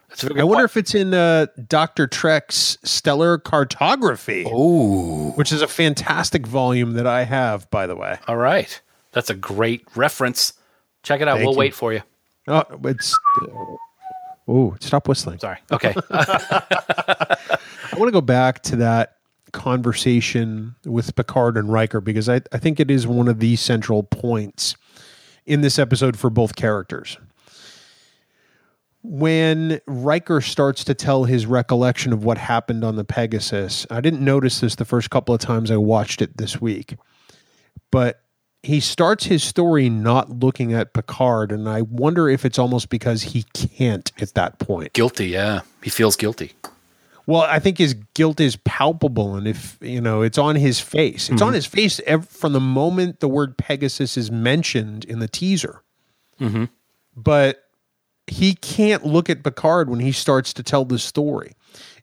It's I wonder if it's in uh, Doctor Trek's Stellar Cartography, Ooh. which is a fantastic volume that I have, by the way. All right. That's a great reference. Check it out. Thank we'll you. wait for you. Oh, it's. Oh, stop whistling. Sorry. Okay. (laughs) (laughs) I want to go back to that conversation with Picard and Riker because I, I think it is one of the central points in this episode for both characters. When Riker starts to tell his recollection of what happened on the Pegasus, I didn't notice this the first couple of times I watched it this week, but he starts his story not looking at Picard, and I wonder if it's almost because he can't at that point. guilty. Yeah. He feels guilty. Well, I think his guilt is palpable, and if you know, it's on his face. It's on mm-hmm. his face ev- from the moment the word Pegasus is mentioned in the teaser. Mm-hmm. But he can't look at Picard when he starts to tell the story.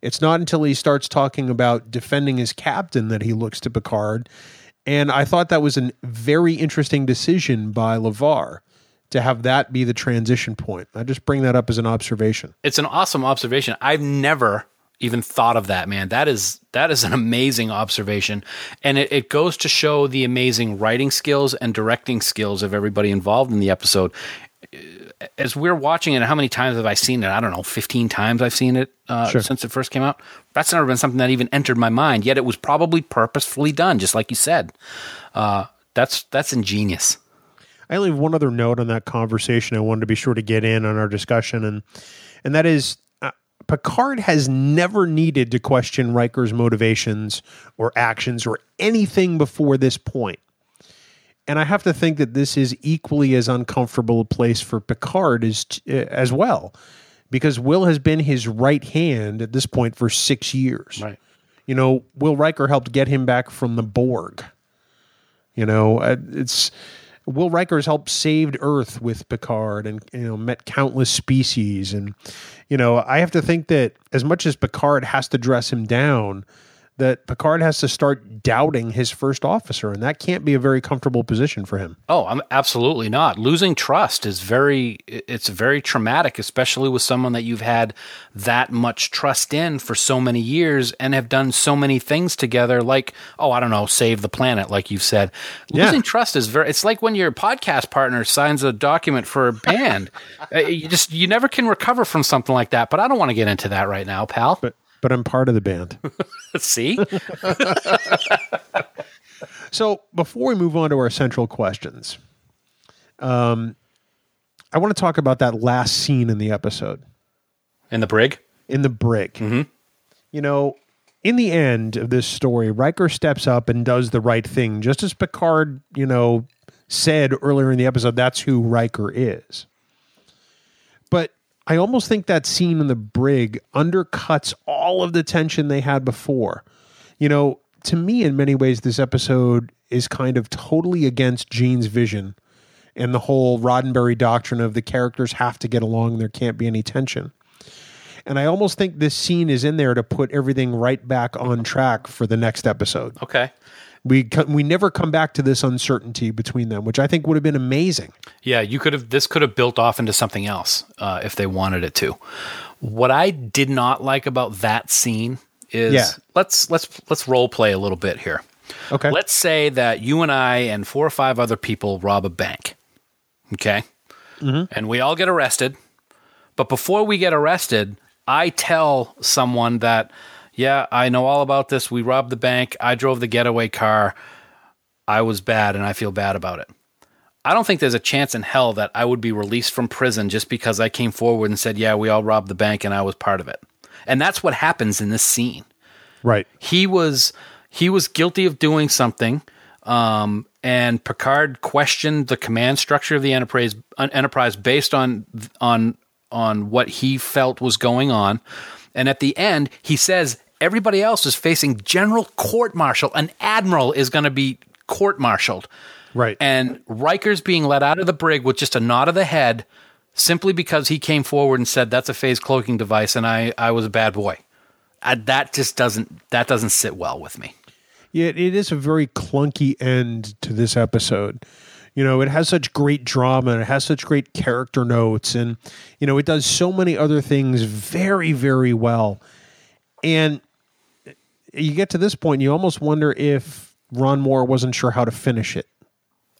It's not until he starts talking about defending his captain that he looks to Picard. And I thought that was a very interesting decision by LeVar to have that be the transition point. I just bring that up as an observation. It's an awesome observation. I've never even thought of that, man. That is that is an amazing observation. And it, it goes to show the amazing writing skills and directing skills of everybody involved in the episode. As we're watching it, how many times have I seen it? I don't know, 15 times I've seen it uh, Sure. since it first came out. That's never been something that even entered my mind, yet it was probably purposefully done, just like you said. Uh, that's that's ingenious. I only have one other note on that conversation I wanted to be sure to get in on our discussion, and and that is Picard has never needed to question Riker's motivations or actions or anything before this point. And I have to think that this is equally as uncomfortable a place for Picard as as well, because Will has been his right hand at this point for six years. Right. You know, Will Riker helped get him back from the Borg. You know, uh, it's Will Riker's helped saved Earth with Picard and you know met countless species. And you know I have to think that as much as Picard has to dress him down, that Picard has to start doubting his first officer, and that can't be a very comfortable position for him. Oh, I'm absolutely not. Losing trust is very it's very traumatic, especially with someone that you've had that much trust in for so many years and have done so many things together like, oh, I don't know, save the planet like you've said. Yeah. Losing trust is very it's like when your podcast partner signs a document for a (laughs) band. Uh, you just you never can recover from something like that, but I don't want to get into that right now, pal. But but I'm part of the band. (laughs) See? (laughs) So before we move on to our central questions, um, I want to talk about that last scene in the episode In the brig? in the brig. You know, in the end of this story, Riker steps up and does the right thing, just as Picard, you know, said earlier in the episode. That's who Riker is. I almost think that scene in the brig undercuts all of the tension they had before. You know, to me, in many ways, this episode is kind of totally against Gene's vision and the whole Roddenberry doctrine of the characters have to get along, there can't be any tension. And I almost think this scene is in there to put everything right back on track for the next episode. Okay. We co- we never come back to this uncertainty between them, which I think would have been amazing. Yeah, you could have. This could have built off into something else uh, if they wanted it to. What I did not like about that scene is Yeah. let's let's let's role play a little bit here. Okay. Let's say that you and I and four or five other people rob a bank. Okay. And we all get arrested. But before we get arrested, I tell someone that, yeah, I know all about this. We robbed the bank. I drove the getaway car. I was bad and I feel bad about it. I don't think there's a chance in hell that I would be released from prison just because I came forward and said, yeah, we all robbed the bank and I was part of it. And that's what happens in this scene right. he was he was guilty of doing something um, and Picard questioned the command structure of the enterprise uh, enterprise based on on on what he felt was going on and at the end he says everybody else is facing general court martial an admiral is going to be court martialed Right. and Riker's being let out of the brig with just a nod of the head simply because he came forward and said that's a phase cloaking device and I I was a bad boy I, that just doesn't that doesn't sit well with me. Yeah, it is a very clunky end to this episode. You know, it has such great drama and it has such great character notes, and you know, it does so many other things very, very well. And you get to this point, you almost wonder if Ron Moore wasn't sure how to finish it.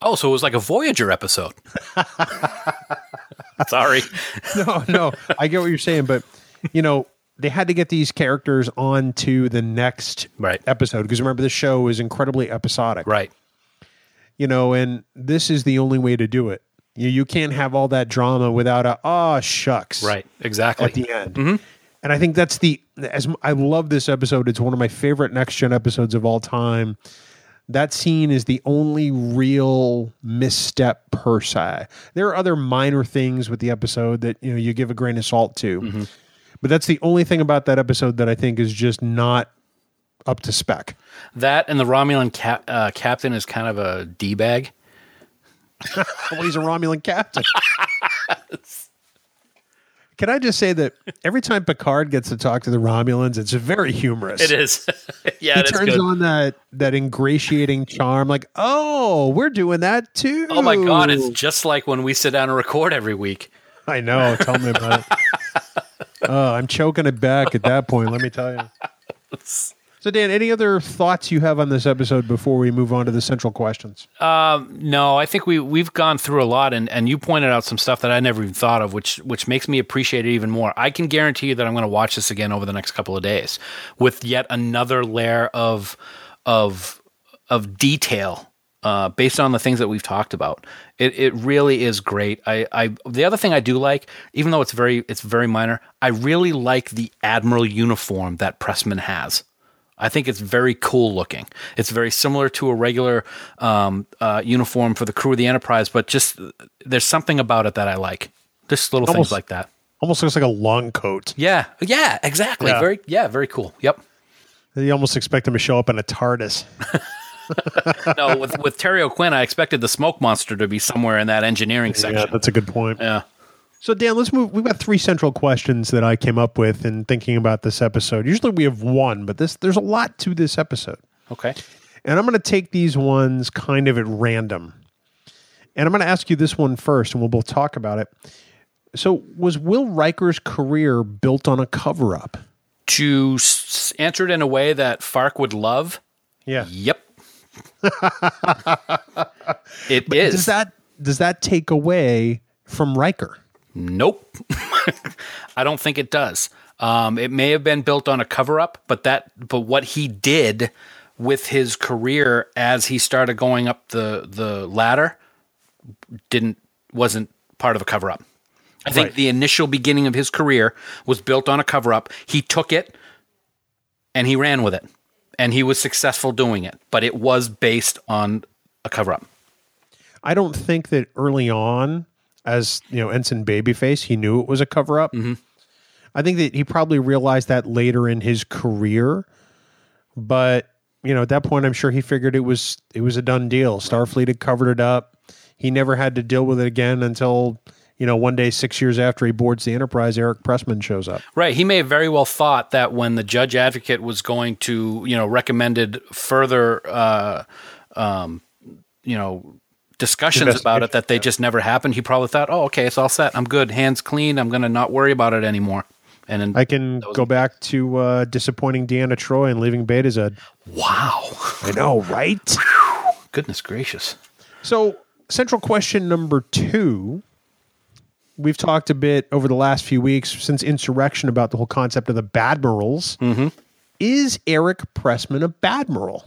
Oh, so it was like a Voyager episode. (laughs) Sorry. (laughs) no, no, I get what you're saying, but you know, they had to get these characters onto the next Right. episode because remember, the show is incredibly episodic. Right. you know, and this is the only way to do it. You, you can't have all that drama without a oh shucks Right. Exactly. at the end. Mm-hmm. And I think that's the as I love this episode. It's one of my favorite next gen episodes of all time. That scene is the only real misstep per se. There are other minor things with the episode that you know you give a grain of salt to, but that's the only thing about that episode that I think is just not up to spec. That and the Romulan cap, uh, captain is kind of a d bag. (laughs) well, he's a Romulan captain. (laughs) Can I just say that every time Picard gets to talk to the Romulans, it's very humorous. It is. (laughs) yeah, He turns good. on that that ingratiating charm, like, "Oh, we're doing that too." Oh my god, it's just like when we sit down and record every week. I know. Tell me about it. (laughs) Oh, I'm choking it back at that point. Let me tell you. (laughs) So, Dan, any other thoughts you have on this episode before we move on to the central questions? No, I think we we've gone through a lot, and, and you pointed out some stuff that I never even thought of, which which makes me appreciate it even more. I can guarantee you that I'm going to watch this again over the next couple of days with yet another layer of of of detail uh, based on the things that we've talked about. It it really is great. I, I the other thing I do like, even though it's very it's very minor, I really like the admiral uniform that Pressman has. I think it's very cool looking. It's very similar to a regular um, uh, uniform for the crew of the Enterprise, but just there's something about it that I like. Just little Almost- things like that. Almost looks like a long coat. Yeah, yeah, exactly. Yeah. Very, yeah, very cool. Yep. You almost expect him to show up in a TARDIS. (laughs) (laughs) No, with with Terry O'Quinn, I expected the smoke monster to be somewhere in that engineering section. Yeah, that's a good point. Yeah. So Dan, let's move. We've got three central questions that I came up with in thinking about this episode. Usually we have one, but this there's a lot to this episode. Okay. And I'm going to take these ones kind of at random. And I'm going to ask you this one first, and we'll both talk about it. So, was Will Riker's career built on a cover up? To s- answer it in a way that Fark would love, Yeah. yep. (laughs) it is. Does that does that take away from Riker? Nope. (laughs) I don't think it does. Um, it may have been built on a cover up, but that but what he did with his career as he started going up the the ladder didn't wasn't part of a cover up. I think Right. the initial beginning of his career was built on a cover up. He took it and he ran with it. And he was successful doing it, but it was based on a cover up. I don't think that early on, as you know, Ensign Babyface, he knew it was a cover up. I think that he probably realized that later in his career, but you know, at that point, I'm sure he figured it was it was a done deal. Starfleet had covered it up. He never had to deal with it again until you know one day, six years after he boards the Enterprise, Eric Pressman shows up. Right. He may have very well thought that when the judge advocate was going to, you know, recommended further, uh, um, you know, discussions about it that they just never happened. He probably thought, oh, okay, it's all set. I'm good. Hands clean. I'm going to not worry about it anymore. And then, I can go back to uh, disappointing Deanna Troi and leaving Betazed. wow, I know, right? goodness gracious. So, central question number two. We've talked a bit over the last few weeks since Insurrection about the whole concept of the Badmirals. Mm-hmm. Is Eric Pressman a Badmiral?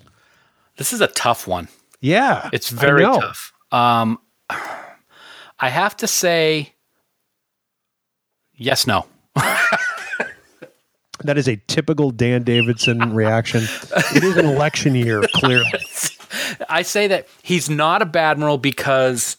This is a tough one. Yeah. It's very tough. Um, I have to say, yes, no. (laughs) That is a typical Dan Davidson reaction. It is an election year, clearly. (laughs) I say that he's not a badmiral because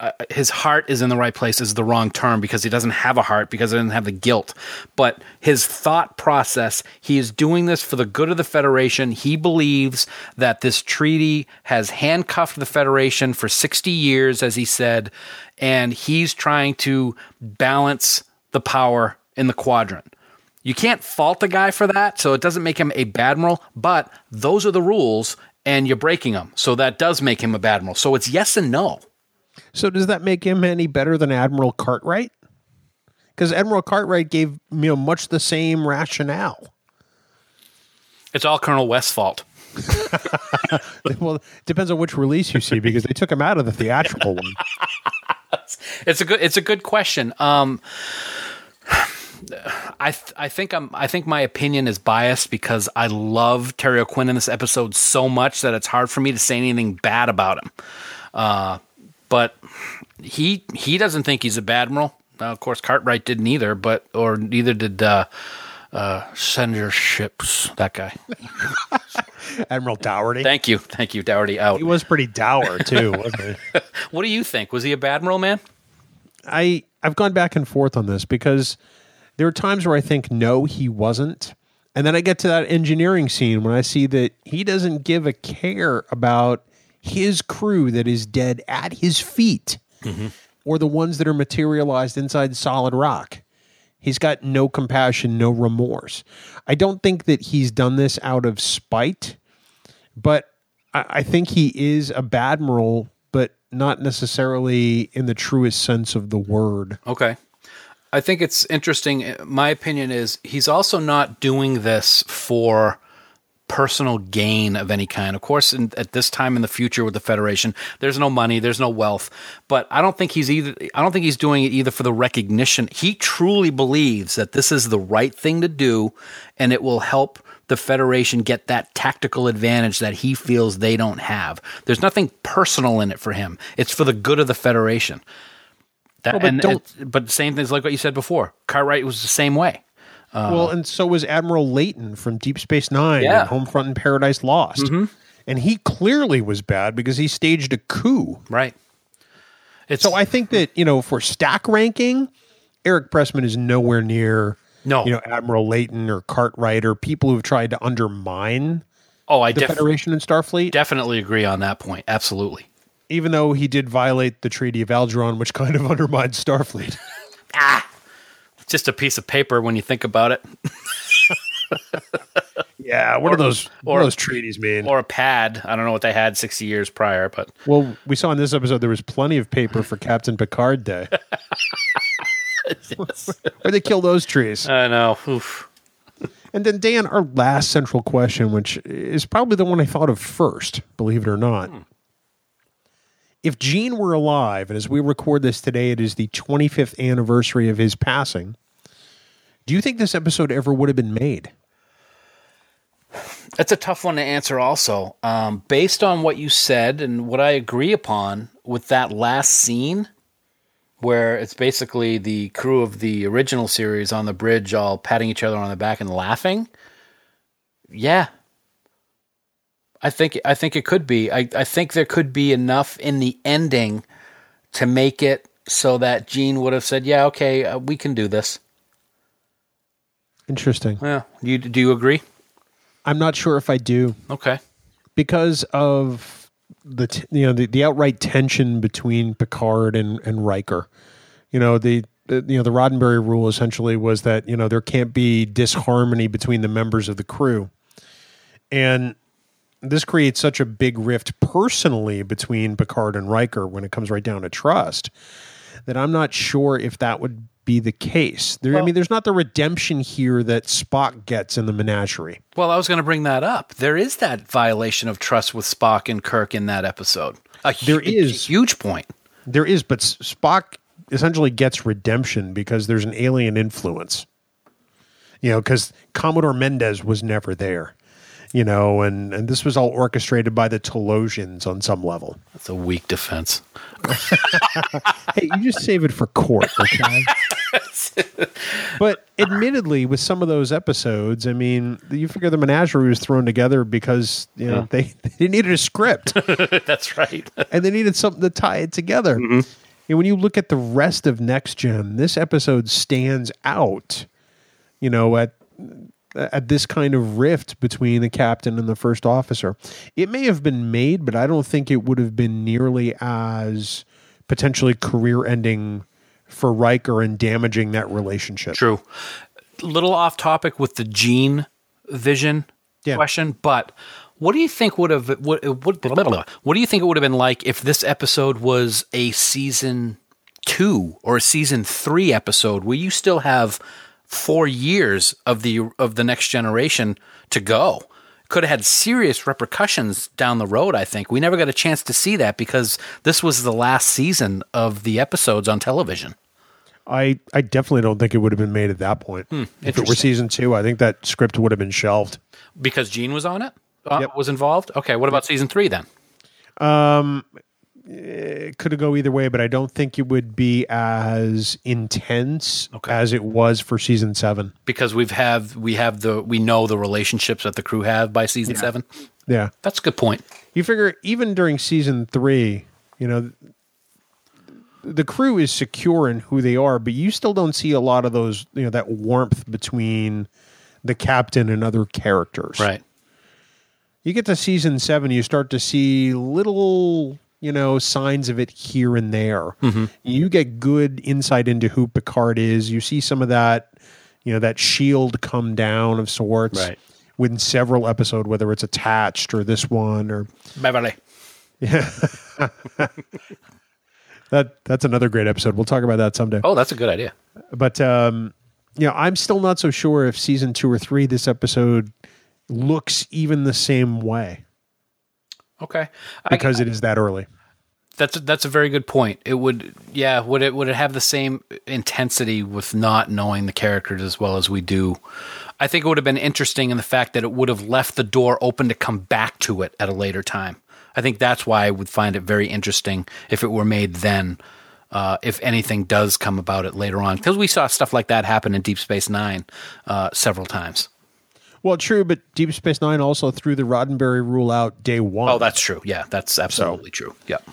uh, his heart is in the right place is the wrong term because he doesn't have a heart because he doesn't have the guilt. But his thought process, he is doing this for the good of the Federation. He believes that this treaty has handcuffed the Federation for 60 years, as he said, and he's trying to balance the power in the quadrant. You can't fault the guy for that, so it doesn't make him a badmiral, but those are the rules and you're breaking them. So that does make him a badmiral. So it's yes and no. So, does that make him any better than Admiral Cartwright? Because Admiral Cartwright gave you know much the same rationale. It's all Colonel West's fault. (laughs) well, it depends on which release you see because they took him out of the theatrical one. (laughs) It's a good it's a good question. Um I th- I think I'm I think my opinion is biased because I love Terry O'Quinn in this episode so much that it's hard for me to say anything bad about him. Uh, but he he doesn't think he's a badmiral. Uh, of course, Cartwright didn't either, but or neither did uh, uh, Senator Ships. That guy. (laughs) Admiral Dougherty. Thank you, thank you, Dougherty. Out. he was pretty dour too, wasn't he? (laughs) What do you think? Was he a badmiral man? I I've gone back and forth on this because there are times where I think no, he wasn't, and then I get to that engineering scene when I see that he doesn't give a care about his crew that is dead at his feet, mm-hmm. or the ones that are materialized inside solid rock. He's got no compassion, no remorse. I don't think that he's done this out of spite, but I, I think he is a badmiral, but not necessarily in the truest sense of the word. Okay. I think it's interesting. My opinion is he's also not doing this for personal gain of any kind. Of course, in, at this time in the future with the Federation, there's no money, there's no wealth, but I don't think he's either. I don't think he's doing it either for the recognition. He truly believes that this is the right thing to do, and it will help the Federation get that tactical advantage that he feels they don't have. There's nothing personal in it for him. It's for the good of the Federation. That, Well, but and, and- but same things like what you said before. Cartwright was the same way. Well, and so was Admiral Leyton from Deep Space Nine Yeah. Mm-hmm. and Homefront and Paradise Lost. And he clearly was bad because he staged a coup. Right. It's So I think that, you know, for stack ranking, Eric Pressman is nowhere near No. you know, Admiral Leyton or Cartwright or people who've tried to undermine oh, I the def- Federation and Starfleet. definitely agree on that point. Absolutely. even though he did violate the Treaty of Algeron, which kind of (laughs) undermined Starfleet. Just a piece of paper when you think about it, (laughs) yeah, what Or- are those? or- do those treaties mean? or a pad. I don't know what they had sixty years prior, but well, we saw in this episode there was plenty of paper for (laughs) Captain Picard Day. (laughs) Where they kill those trees. I know. Oof. And then, Dan, our last central question, which is probably the one I thought of first, believe it or not. Hmm. If Gene were alive, and as we record this today, it is the 25th anniversary of his passing, do you think this episode ever would have been made? That's a tough one to answer, also. Um, based on what you said and what I agree upon with that last scene, where it's basically the crew of the original series on the bridge all patting each other on the back and laughing. Yeah. I think I think it could be. I, I think there could be enough in the ending to make it so that Gene would have said, "Yeah, okay, uh, we can do this." Interesting. Yeah, you do you agree? I'm not sure if I do Okay. because of the t- you know the, the outright tension between Picard and and Riker. You know the, the you know the Roddenberry rule essentially was that you know there can't be disharmony between the members of the crew, and this creates such a big rift personally between Picard and Riker when it comes right down to trust that I'm not sure if that would be the case. There, I mean, there's not the redemption here that Spock gets in the menagerie. Well, I was going to bring that up. There is that violation of trust with Spock and Kirk in that episode. A There hu- is. huge point. There is, but Spock essentially gets redemption because there's an alien influence. You know, because Commodore Mendez was never there. You know, and and this was all orchestrated by the Talosians on some level. That's a weak defense. (laughs) Hey, you just save it for court, okay? (laughs) but admittedly, with some of those episodes, I mean, you figure the menagerie was thrown together because you know they, (laughs) they needed a script. That's right. and they needed something to tie it together. Mm-hmm. And when you look at the rest of Next Gen, this episode stands out. You know, at at this kind of rift between the captain and the first officer. It may have been made, but I don't think it would have been nearly as potentially career-ending for Riker and damaging that relationship. True. Little off topic with the gene vision Yeah. question, but what do you think would have what, what, blah, blah, blah. what do you think it would have been like if this episode was a season 2 or a season 3 episode where you still have 4 years of the of the next generation to go? Could have had serious repercussions down the road, I think. We never got a chance to see that because this was the last season of the episodes on television. I, I definitely don't think it would have been made at that point. if it were season two, I think that script would have been shelved. Because Gene was on it? Uh, Yep. Was involved? Okay, what about season three then? It could go either way, but I don't think it would be as intense Okay. as it was for season seven. Because we've have we have the we know the relationships that the crew have by season seven. Yeah. That's a good point. You figure even during season three, you know, the crew is secure in who they are, but you still don't see a lot of those, you know, that warmth between the captain and other characters. Right. You get to season seven, you start to see little, you know, signs of it here and there. You get good insight into who Picard is. You see some of that, you know, that shield come down of sorts. Right. Within several episode, whether it's attached or this one or Beverly. Yeah. (laughs) that that's another great episode. We'll talk about that someday. Oh, that's a good idea. But um, you know, I'm still not so sure if season two or three this episode looks even the same way Okay. I, because it is that early. that's a, that's a very good point. It would yeah, would it would it have the same intensity with not knowing the characters as well as we do? I think it would have been interesting in the fact that it would have left the door open to come back to it at a later time. I think that's why I would find it very interesting if it were made then. Uh, if anything does come about it later on, because we saw stuff like that happen in Deep Space Nine uh, several times. Well, true, but Deep Space Nine also threw the Roddenberry rule out day one. Oh, that's true. Yeah, that's absolutely true. Yep.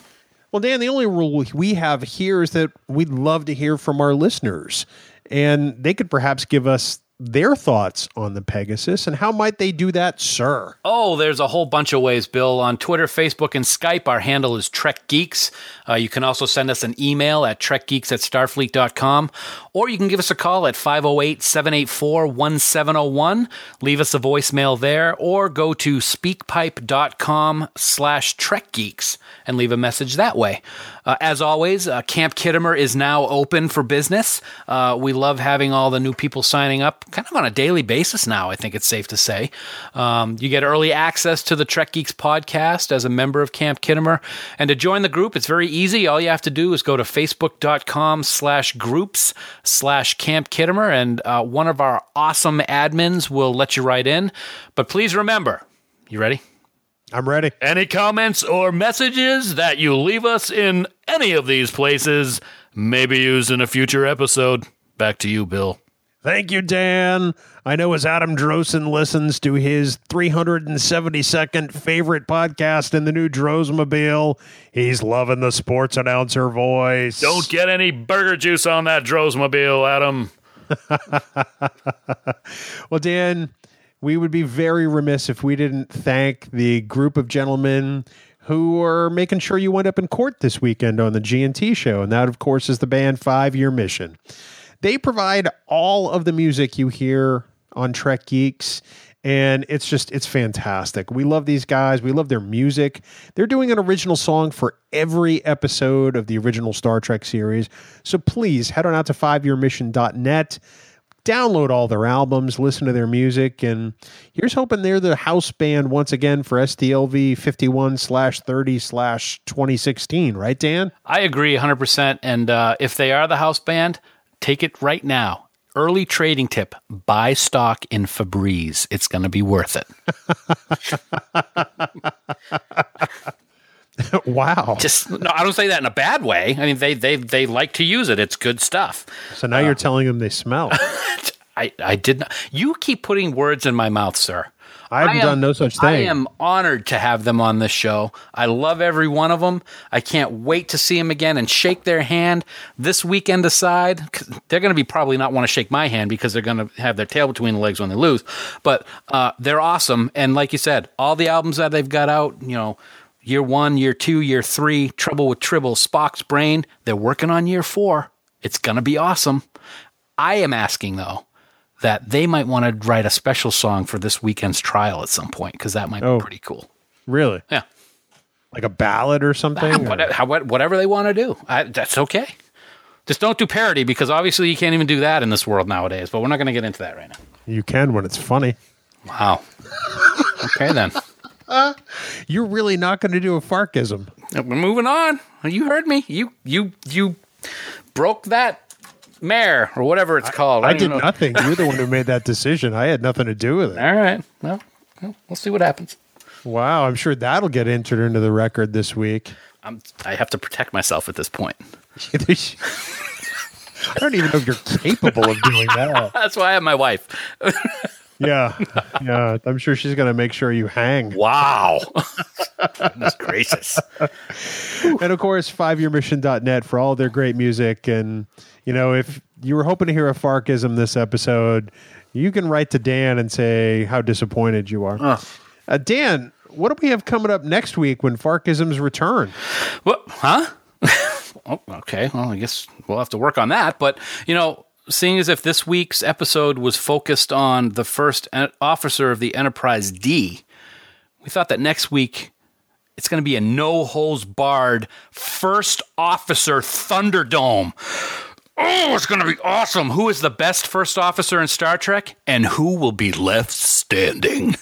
Well, Dan, the only rule we have here is that we'd love to hear from our listeners, and they could perhaps give us their thoughts on the Pegasus and how might they do that, sir? Oh, there's a whole bunch of ways, Bill. On Twitter, Facebook, and Skype, our handle is Trek Geeks. Uh, you can also send us an email at trekgeeks at starfleet.com, or you can give us a call at 508 784 1701. Leave us a voicemail there, or go to speakpipe.com slash trekgeeks and leave a message that way. Uh, as always, uh, Camp Khitomer is now open for business. Uh, we love having all the new people signing up kind of on a daily basis now, I think it's safe to say. Um, you get early access to the Trek Geeks podcast as a member of Camp Khitomer. And to join the group, it's very easy. All you have to do is go to facebook.com slash groups slash Camp Khitomer, and uh, one of our awesome admins will let you right in. But please remember, you ready? I'm ready. Any comments or messages that you leave us in any of these places may be used in a future episode. Back to you, Bill. Thank you, Dan. I know as Adam Drosen listens to his 372nd favorite podcast in the new Drosmobile, he's loving the sports announcer voice. Don't get any burger juice on that Drosmobile, Adam. (laughs) Well, Dan, we would be very remiss if we didn't thank the group of gentlemen who are making sure you went up in court this weekend on the G&T show. And that, of course, is the band Five Year Mission. They provide all of the music you hear on Trek Geeks. And it's just, it's fantastic. We love these guys. We love their music. They're doing an original song for every episode of the original Star Trek series. So please head on out to fiveyearmission.net download all their albums, listen to their music, and here's hoping they're the house band once again for STLV 51 slash 30 slash 2016, right, Dan? I agree 100%. And uh, if they are the house band, take it right now. Early trading tip buy stock in Febreze. It's going to be worth it. (laughs) (laughs) wow. Just no, I don't say that in a bad way. I mean, they they they like to use it. It's good stuff. So now you're telling them they smell. (laughs) I I did not. You keep putting words in my mouth, sir. I haven't am- done no such thing. I am honored to have them on this show. I love every one of them. I can't wait to see them again and shake their hand this weekend aside. They're going to be probably not want to shake my hand because they're going to have their tail between the legs when they lose. But uh, they're awesome. And like you said, all the albums that they've got out, you know, year one, year two, year three, Trouble with Tribble, Spock's Brain, they're working on year four. It's going to be awesome. I am asking, though, that they might want to write a special song for this weekend's trial at some point because that might Oh. be pretty cool. really? Yeah. Like a ballad or something? Ah, what- how- whatever they want to do, I, that's okay. Just don't do parody because obviously you can't even do that in this world nowadays. But we're not going to get into that right now. You can when it's funny. Wow. (laughs) okay then. (laughs) You're really not going to do a farkism. Uh, we're moving on. You heard me. You you you broke that mare or whatever it's called. I don't did know. nothing. You're the one who made that decision. I had nothing to do with it. All right. Well, well, we'll see what happens. Wow, I'm sure that'll get entered into the record this week. I'm, I have to protect myself at this point. (laughs) I don't even know if you're capable of doing that. (laughs) That's why I have my wife. Yeah, yeah. I'm sure she's going to make sure you hang. Wow. Goodness gracious. And of course, fiveyearmission.net for all their great music. And, you know, if you were hoping to hear a Farkism this episode, you can write to Dan and say how disappointed you are. Uh, Dan, what do we have coming up next week when Farkisms return? What? Huh? (laughs) oh, okay. Well, I guess we'll have to work on that. But, you know, seeing as if this week's episode was focused on the first officer of the Enterprise D, we thought that next week it's going to be a no holes barred first officer Thunderdome. Oh, it's going to be awesome. Who is the best first officer in Star Trek? And who will be left standing?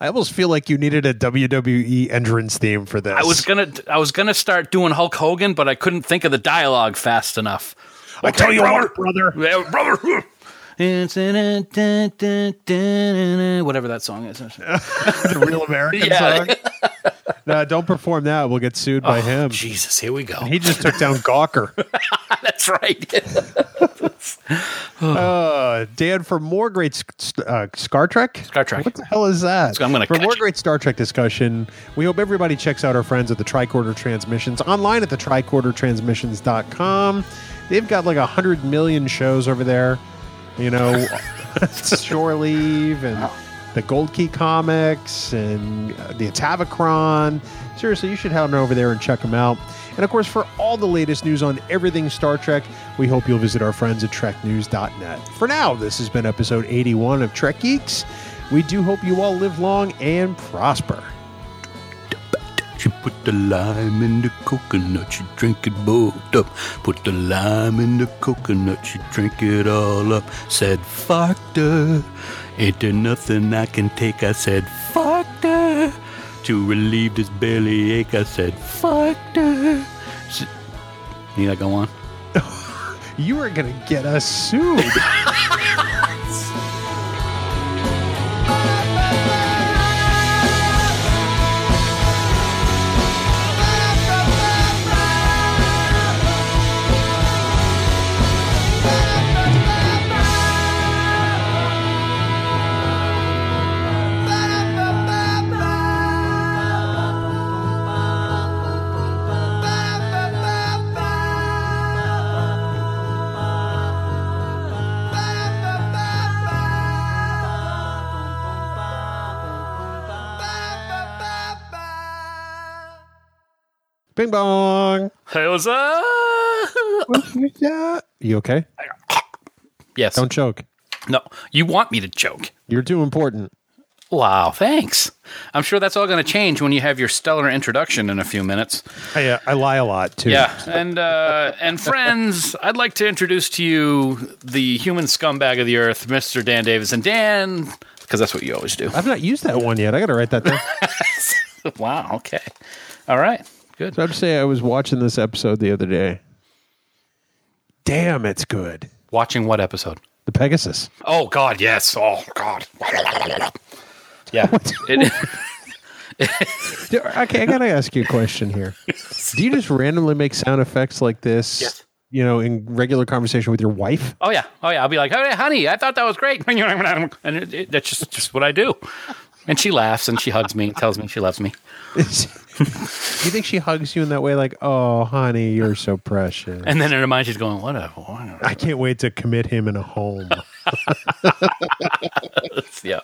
I almost feel like you needed a WWE entrance theme for this. I was gonna, I was gonna start doing Hulk Hogan, but I couldn't think of the dialogue fast enough. I tell you what, brother. Yeah, brother. (laughs) Whatever that song is. (laughs) the real American Yeah. song. (laughs) no, don't perform that. We'll get sued by him. Jesus, here we go. He just took down Gawker. (laughs) That's right. Uh, Dan, for more great sc- uh, Star Trek? Star Trek. What the hell is that? I'm gonna for more you. great Star Trek discussion, we hope everybody checks out our friends at the Tricorder Transmissions online at the tricordertransmissions.com. They've got like a hundred million shows over there. You know, (laughs) Shore Leave and the Gold Key comics and uh, the Atavachron. Seriously, you should head on over there and check them out. And of course, for all the latest news on everything Star Trek, we hope you'll visit our friends at TrekNews.net. For now, this has been episode 81 of Trek Geeks. We do hope you all live long and prosper. She put the lime in the coconut, she drink it both up. Put the lime in the coconut, she drink it all up. Said, fuck her. Ain't there nothing I can take? I said, fuck her. To relieve this belly ache, I said, fuck her. S- Need I go on? (laughs) You are going to get us sued. (laughs) Bing bong. Hey, what's up? Yeah. (laughs) You okay? Yes. Don't choke. no, you want me to choke. You're too important. Wow, thanks. I'm sure that's all going to change when you have your stellar introduction in a few minutes. I, uh, I lie a lot too. Yeah, and uh, and friends, I'd like to introduce to you the human scumbag of the earth, Mr. Dan Davis. And Dan, because that's what you always do. I've not used that one yet. I got to write that down. (laughs) wow. Okay. All right. Good. so I have to say, I was watching this episode the other day. Damn, it's good. Watching what episode? The Pegasus. Oh God, yes. Oh God. (laughs) Yeah. It, (laughs) Okay, I got to ask you a question here. Do you just randomly make sound effects like this? Yes. You know, in regular conversation with your wife? oh yeah. Oh yeah. I'll be like, hey, honey, I thought that was great, (laughs) and it, it, that's just just what I do. And she laughs and she hugs me and tells me she loves me. You think she hugs you in that way, like, "Oh, honey, you're so precious." And then in her mind, she's going, whatever. whatever. I can't wait to commit him in a home. (laughs) Yeah.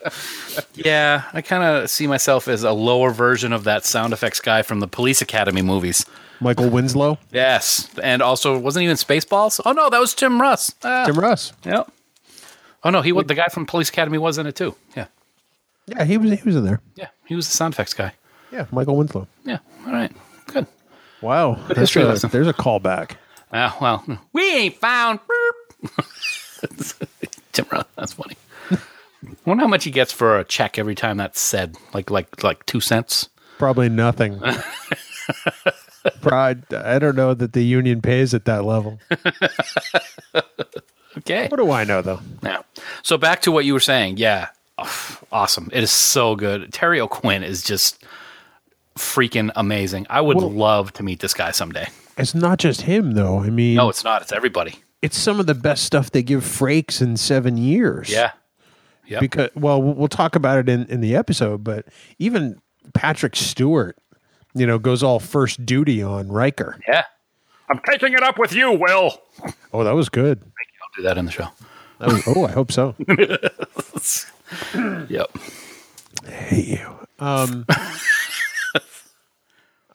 Yeah. I kind of see myself as a lower version of that sound effects guy from the Police Academy movies. Michael Winslow, Yes. And also, wasn't even Spaceballs? Oh, no, that was Tim Russ. Ah, Tim Russ. Yep. Oh, no, he was the guy from Police Academy was in it too. Yeah. Yeah, he was. He was in there. Yeah. He was the sound effects guy. Yeah, Michael Winslow. Yeah. All right. Good. Wow, there's history a, lesson. there's a callback. Ah, well, we ain't found. (laughs) Tim Russ. That's funny. wonder how much he gets for a check every time that's said. Like, like, like two cents. Probably nothing. (laughs) Pride. I don't know that the union pays at that level. Okay. What do I know though? Yeah. So back to what you were saying. Yeah. Oh, awesome. It is so good. Terry O'Quinn is just freaking amazing. I would Well- love to meet this guy someday. It's not just him though. I mean, No, it's not. It's everybody. it's some of the best stuff they give Frakes in seven years. Yeah. Yeah. Because well, we'll talk about it in in the episode, but even Patrick Stewart, you know, goes all first duty on Riker. yeah. I'm taking it up with you, Will. Oh, that was good. I'll do that in the show. Was, oh, I hope so. (laughs) Yep. hate you. Um, (laughs)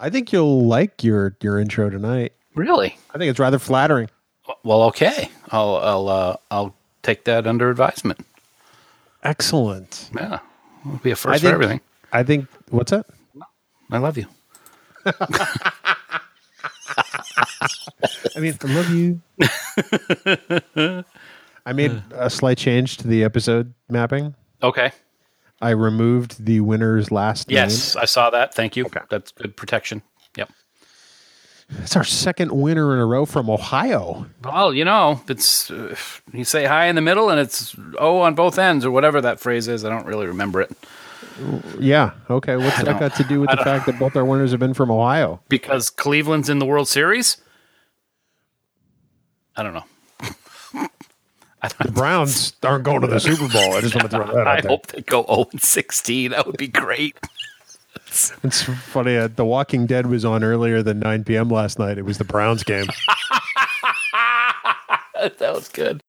I think you'll like your your intro tonight. Really? I think it's rather flattering. Well, okay. I'll I'll uh, I'll take that under advisement. Excellent. Yeah. It'll be a first think, for everything. I think what's that? I love you. (laughs) I mean, I love you. (laughs) I made a slight change to the episode mapping. Okay. I removed the winner's last Yes, I saw that. Thank you. Okay. That's good protection. Yep. name. It's our second winner in a row from Ohio. Well, you know, it's uh, you say high in the middle and it's O on both ends or whatever that phrase is. I don't really remember it Yeah. Okay. What's that got to do with the fact that both our winners have been from Ohio? because Cleveland's in the World Series. I don't know. The Browns (laughs) aren't going to the Super Bowl. I just want to throw that (laughs) I out there. hope they go 0 and 16. That would be great. (laughs) It's funny. Uh, the Walking Dead was on earlier than 9 p.m. last night. It was the Browns game. that was good.